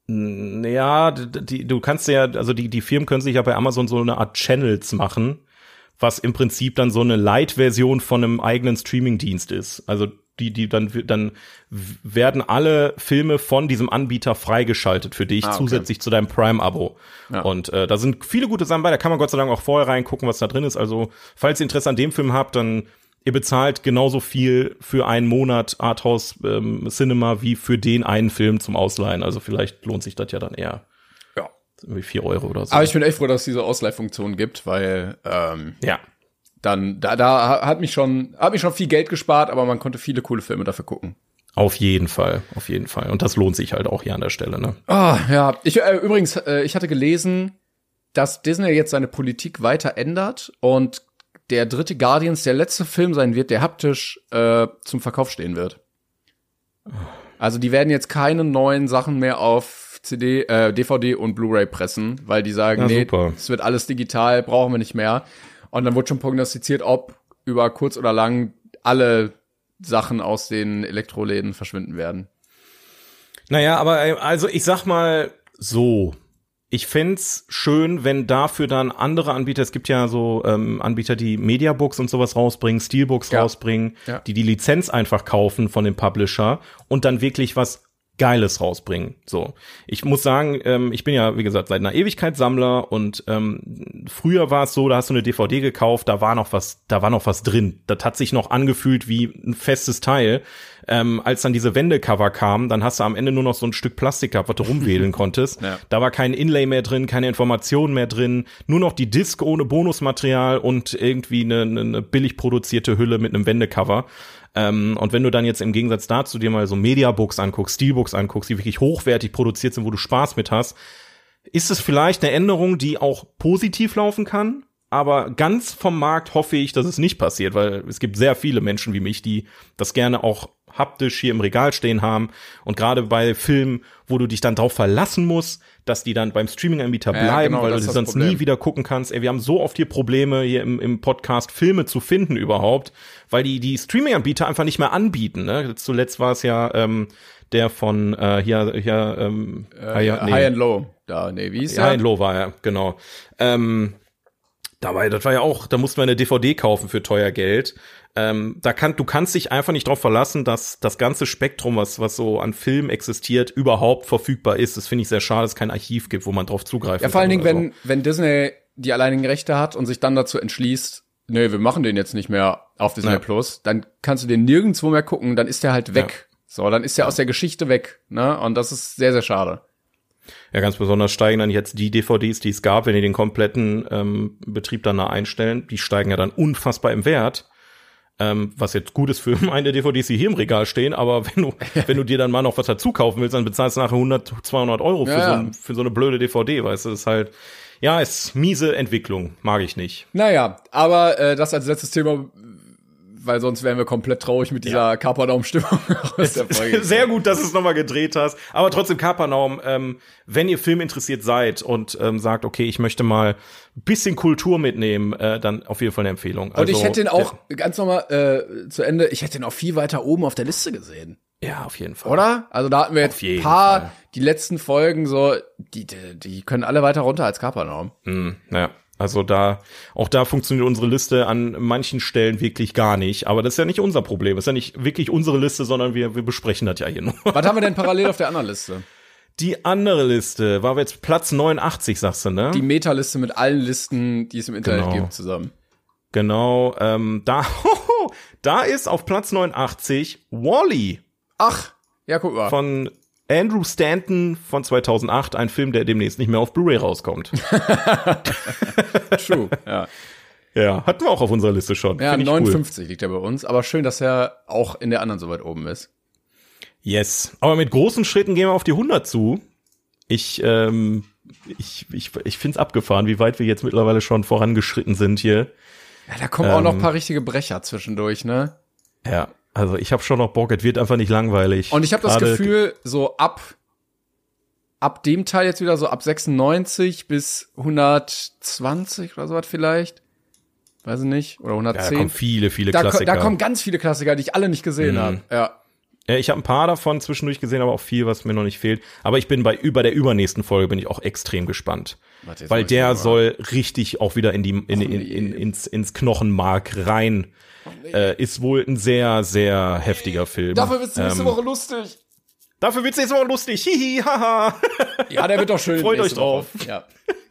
Ja, die, du kannst ja, also die, die Firmen können sich ja bei Amazon so eine Art Channels machen, was im Prinzip dann so eine Light-Version von einem eigenen Streaming-Dienst ist. Also die, die dann, dann werden alle Filme von diesem Anbieter freigeschaltet für dich, ah, okay. zusätzlich zu deinem Prime-Abo. Ja. Und äh, da sind viele gute Sachen bei, da kann man Gott sei Dank auch vorher reingucken, was da drin ist. Also, falls ihr Interesse an dem Film habt, dann ihr bezahlt genauso viel für einen Monat Arthouse ähm, Cinema wie für den einen Film zum Ausleihen. Also vielleicht lohnt sich das ja dann eher. Ja. Irgendwie vier Euro oder so. Aber ich bin echt froh, dass es diese Ausleihfunktion gibt, weil ähm, ja dann da da hat mich schon hat mich schon viel Geld gespart, aber man konnte viele coole Filme dafür gucken. Auf jeden Fall, auf jeden Fall. Und das lohnt sich halt auch hier an der Stelle, ne? Ah, ja. Ich äh, übrigens, äh, ich hatte gelesen, dass Disney jetzt seine Politik weiter ändert und der dritte Guardians der letzte Film sein wird, der haptisch äh, zum Verkauf stehen wird. Also die werden jetzt keine neuen Sachen mehr auf CD, äh, DVD und Blu-ray pressen, weil die sagen, Na, nee, es wird alles digital, brauchen wir nicht mehr. Und dann wurde schon prognostiziert, ob über kurz oder lang alle Sachen aus den Elektroläden verschwinden werden. Naja, aber äh, also ich sag mal so. Ich fänd's schön, wenn dafür dann andere Anbieter, es gibt ja so ähm, Anbieter, die Mediabooks und sowas rausbringen, Steelbooks Ja. rausbringen, Ja. die die Lizenz einfach kaufen von dem Publisher und dann wirklich was Geiles rausbringen. So, ich muss sagen, ähm, ich bin ja wie gesagt seit einer Ewigkeit Sammler und ähm, früher war es so, da hast du eine DVD gekauft, da war noch was, da war noch was drin. Das hat sich noch angefühlt wie ein festes Teil. Ähm, als dann diese Wendecover kamen, dann hast du am Ende nur noch so ein Stück Plastik gehabt, was du rumwählen konntest. Ja. Da war kein Inlay mehr drin, keine Informationen mehr drin, nur noch die Disc ohne Bonusmaterial und irgendwie eine, eine, eine billig produzierte Hülle mit einem Wendecover. Ähm, und wenn du dann jetzt im Gegensatz dazu dir mal so Mediabooks anguckst, Steelbooks anguckst, die wirklich hochwertig produziert sind, wo du Spaß mit hast, ist es vielleicht eine Änderung, die auch positiv laufen kann. Aber ganz vom Markt hoffe ich, dass es nicht passiert, weil es gibt sehr viele Menschen wie mich, die das gerne auch haptisch hier im Regal stehen haben. Und gerade bei Filmen, wo du dich dann drauf verlassen musst, dass die dann beim Streaming-Anbieter Ja, bleiben, genau, weil du sie sonst Problem. nie wieder gucken kannst. Ey, wir haben so oft hier Probleme hier im, im Podcast, Filme zu finden überhaupt, weil die die Streaming-Anbieter einfach nicht mehr anbieten. Ne? Zuletzt war es ja ähm, der von äh, hier, hier ähm, ah, ja, nee. High and Low. Da, nee, wie ist Ja, der? in Low war er, genau. Ähm, dabei, das war ja auch, da mussten wir eine DVD kaufen für teuer Geld. Ähm, da kann, du kannst dich einfach nicht darauf verlassen, dass das ganze Spektrum, was, was so an Filmen existiert, überhaupt verfügbar ist. Das finde ich sehr schade, dass es kein Archiv gibt, wo man drauf zugreifen Ja, vor allen kann Dingen, oder wenn, wenn Disney die alleinigen Rechte hat und sich dann dazu entschließt, nee, wir machen den jetzt nicht mehr auf Disney Ja. Plus, dann kannst du den nirgendwo mehr gucken, dann ist der halt weg. So, dann ist der aus der Geschichte weg, ne? Und das ist sehr, sehr schade. Ja, ganz besonders steigen dann jetzt die DVDs, die es gab, wenn die den kompletten ähm, Betrieb dann da einstellen, die steigen ja dann unfassbar im Wert. Ähm, was jetzt gut ist für meine DVDs, die hier im Regal stehen, aber wenn du, wenn du dir dann mal noch was dazu kaufen willst, dann bezahlst du nachher 100, 200 Euro für, Ja, so, für so eine blöde DVD, weißt du, das ist halt, ja, ist miese Entwicklung, mag ich nicht. Naja, aber äh, das als letztes Thema, weil sonst wären wir komplett traurig mit dieser der Folge. Sehr gut, dass du es nochmal gedreht hast. Aber trotzdem, Kapernaum, ähm, wenn ihr Film interessiert seid und ähm, sagt, okay, ich möchte mal ein bisschen Kultur mitnehmen, äh, dann auf jeden Fall eine Empfehlung. Und ich Also, hätte den auch, ganz nochmal äh, zu Ende, ich hätte den auch viel weiter oben auf der Liste gesehen. Ja, auf jeden Fall. Oder? Also da hatten wir jetzt ein paar, Fall. die letzten Folgen so, die, die, die können alle weiter runter als Kapernaum. Hm, ja. Also da, auch da funktioniert unsere Liste an manchen Stellen wirklich gar nicht. Aber das ist ja nicht unser Problem. Das ist ja nicht wirklich unsere Liste, sondern wir, wir besprechen das ja hier nur. Was haben wir denn parallel auf der anderen Liste? Die andere Liste war jetzt Platz 89, sagst du, ne? Die Meta-Liste mit allen Listen, die es im Internet Genau. gibt, zusammen. genau, ähm, da, da ist auf Platz 89 Wally. Ach, ja, guck mal. von Andrew Stanton von 2008, ein Film, der demnächst nicht mehr auf Blu-ray rauskommt. True. ja, ja, hatten wir auch auf unserer Liste schon. ja Find ich 59 liegt er bei uns, aber schön, dass er auch in der anderen so weit oben ist. Cool. Yes. Aber mit großen Schritten gehen wir auf die 100 zu. Ich, ähm, ich, ich, ich find's abgefahren, wie weit wir jetzt mittlerweile schon vorangeschritten sind hier. Ja, da kommen auch noch Ähm. ein paar richtige Brecher zwischendurch, ne? Ja, also ich habe schon noch Bock, es wird einfach nicht langweilig. Und ich habe das Gefühl, so ab ab dem Teil jetzt wieder so ab 96 bis 120 oder so was vielleicht. Weiß ich nicht. Oder ja, da 110. kommen viele, viele da, ko- Klassiker. da kommen ganz viele Klassiker, die ich alle nicht gesehen Mhm. habe. Ja. Ja, ich habe ein paar davon zwischendurch gesehen, aber auch viel, was mir noch nicht fehlt. Aber ich bin bei über der übernächsten Folge bin ich auch extrem gespannt, Warte, weil der soll richtig auch wieder in die in, in, in, ins ins Knochenmark rein. Äh, ist wohl ein sehr sehr heftiger Film. Dafür wird's nächste Ähm, Woche lustig. Dafür wird's nächste Woche lustig. Hihi, haha. Ja, der wird doch schön. Freut euch Woche. Ja.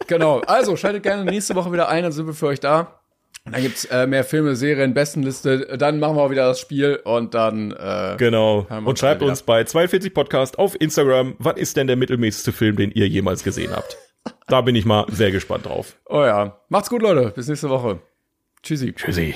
Genau. Also schaltet gerne nächste Woche wieder ein, dann sind wir für euch da. Dann gibt's äh, mehr Filme, Serien, Bestenliste. Dann machen wir auch wieder das Spiel und dann äh, Genau. Und schreibt uns bei 42 Podcast auf Instagram, was ist denn der mittelmäßigste Film, den ihr jemals gesehen habt? Da bin ich mal sehr gespannt drauf. Oh ja. Macht's gut, Leute. Bis nächste Woche. Tschüssi. Tschüssi.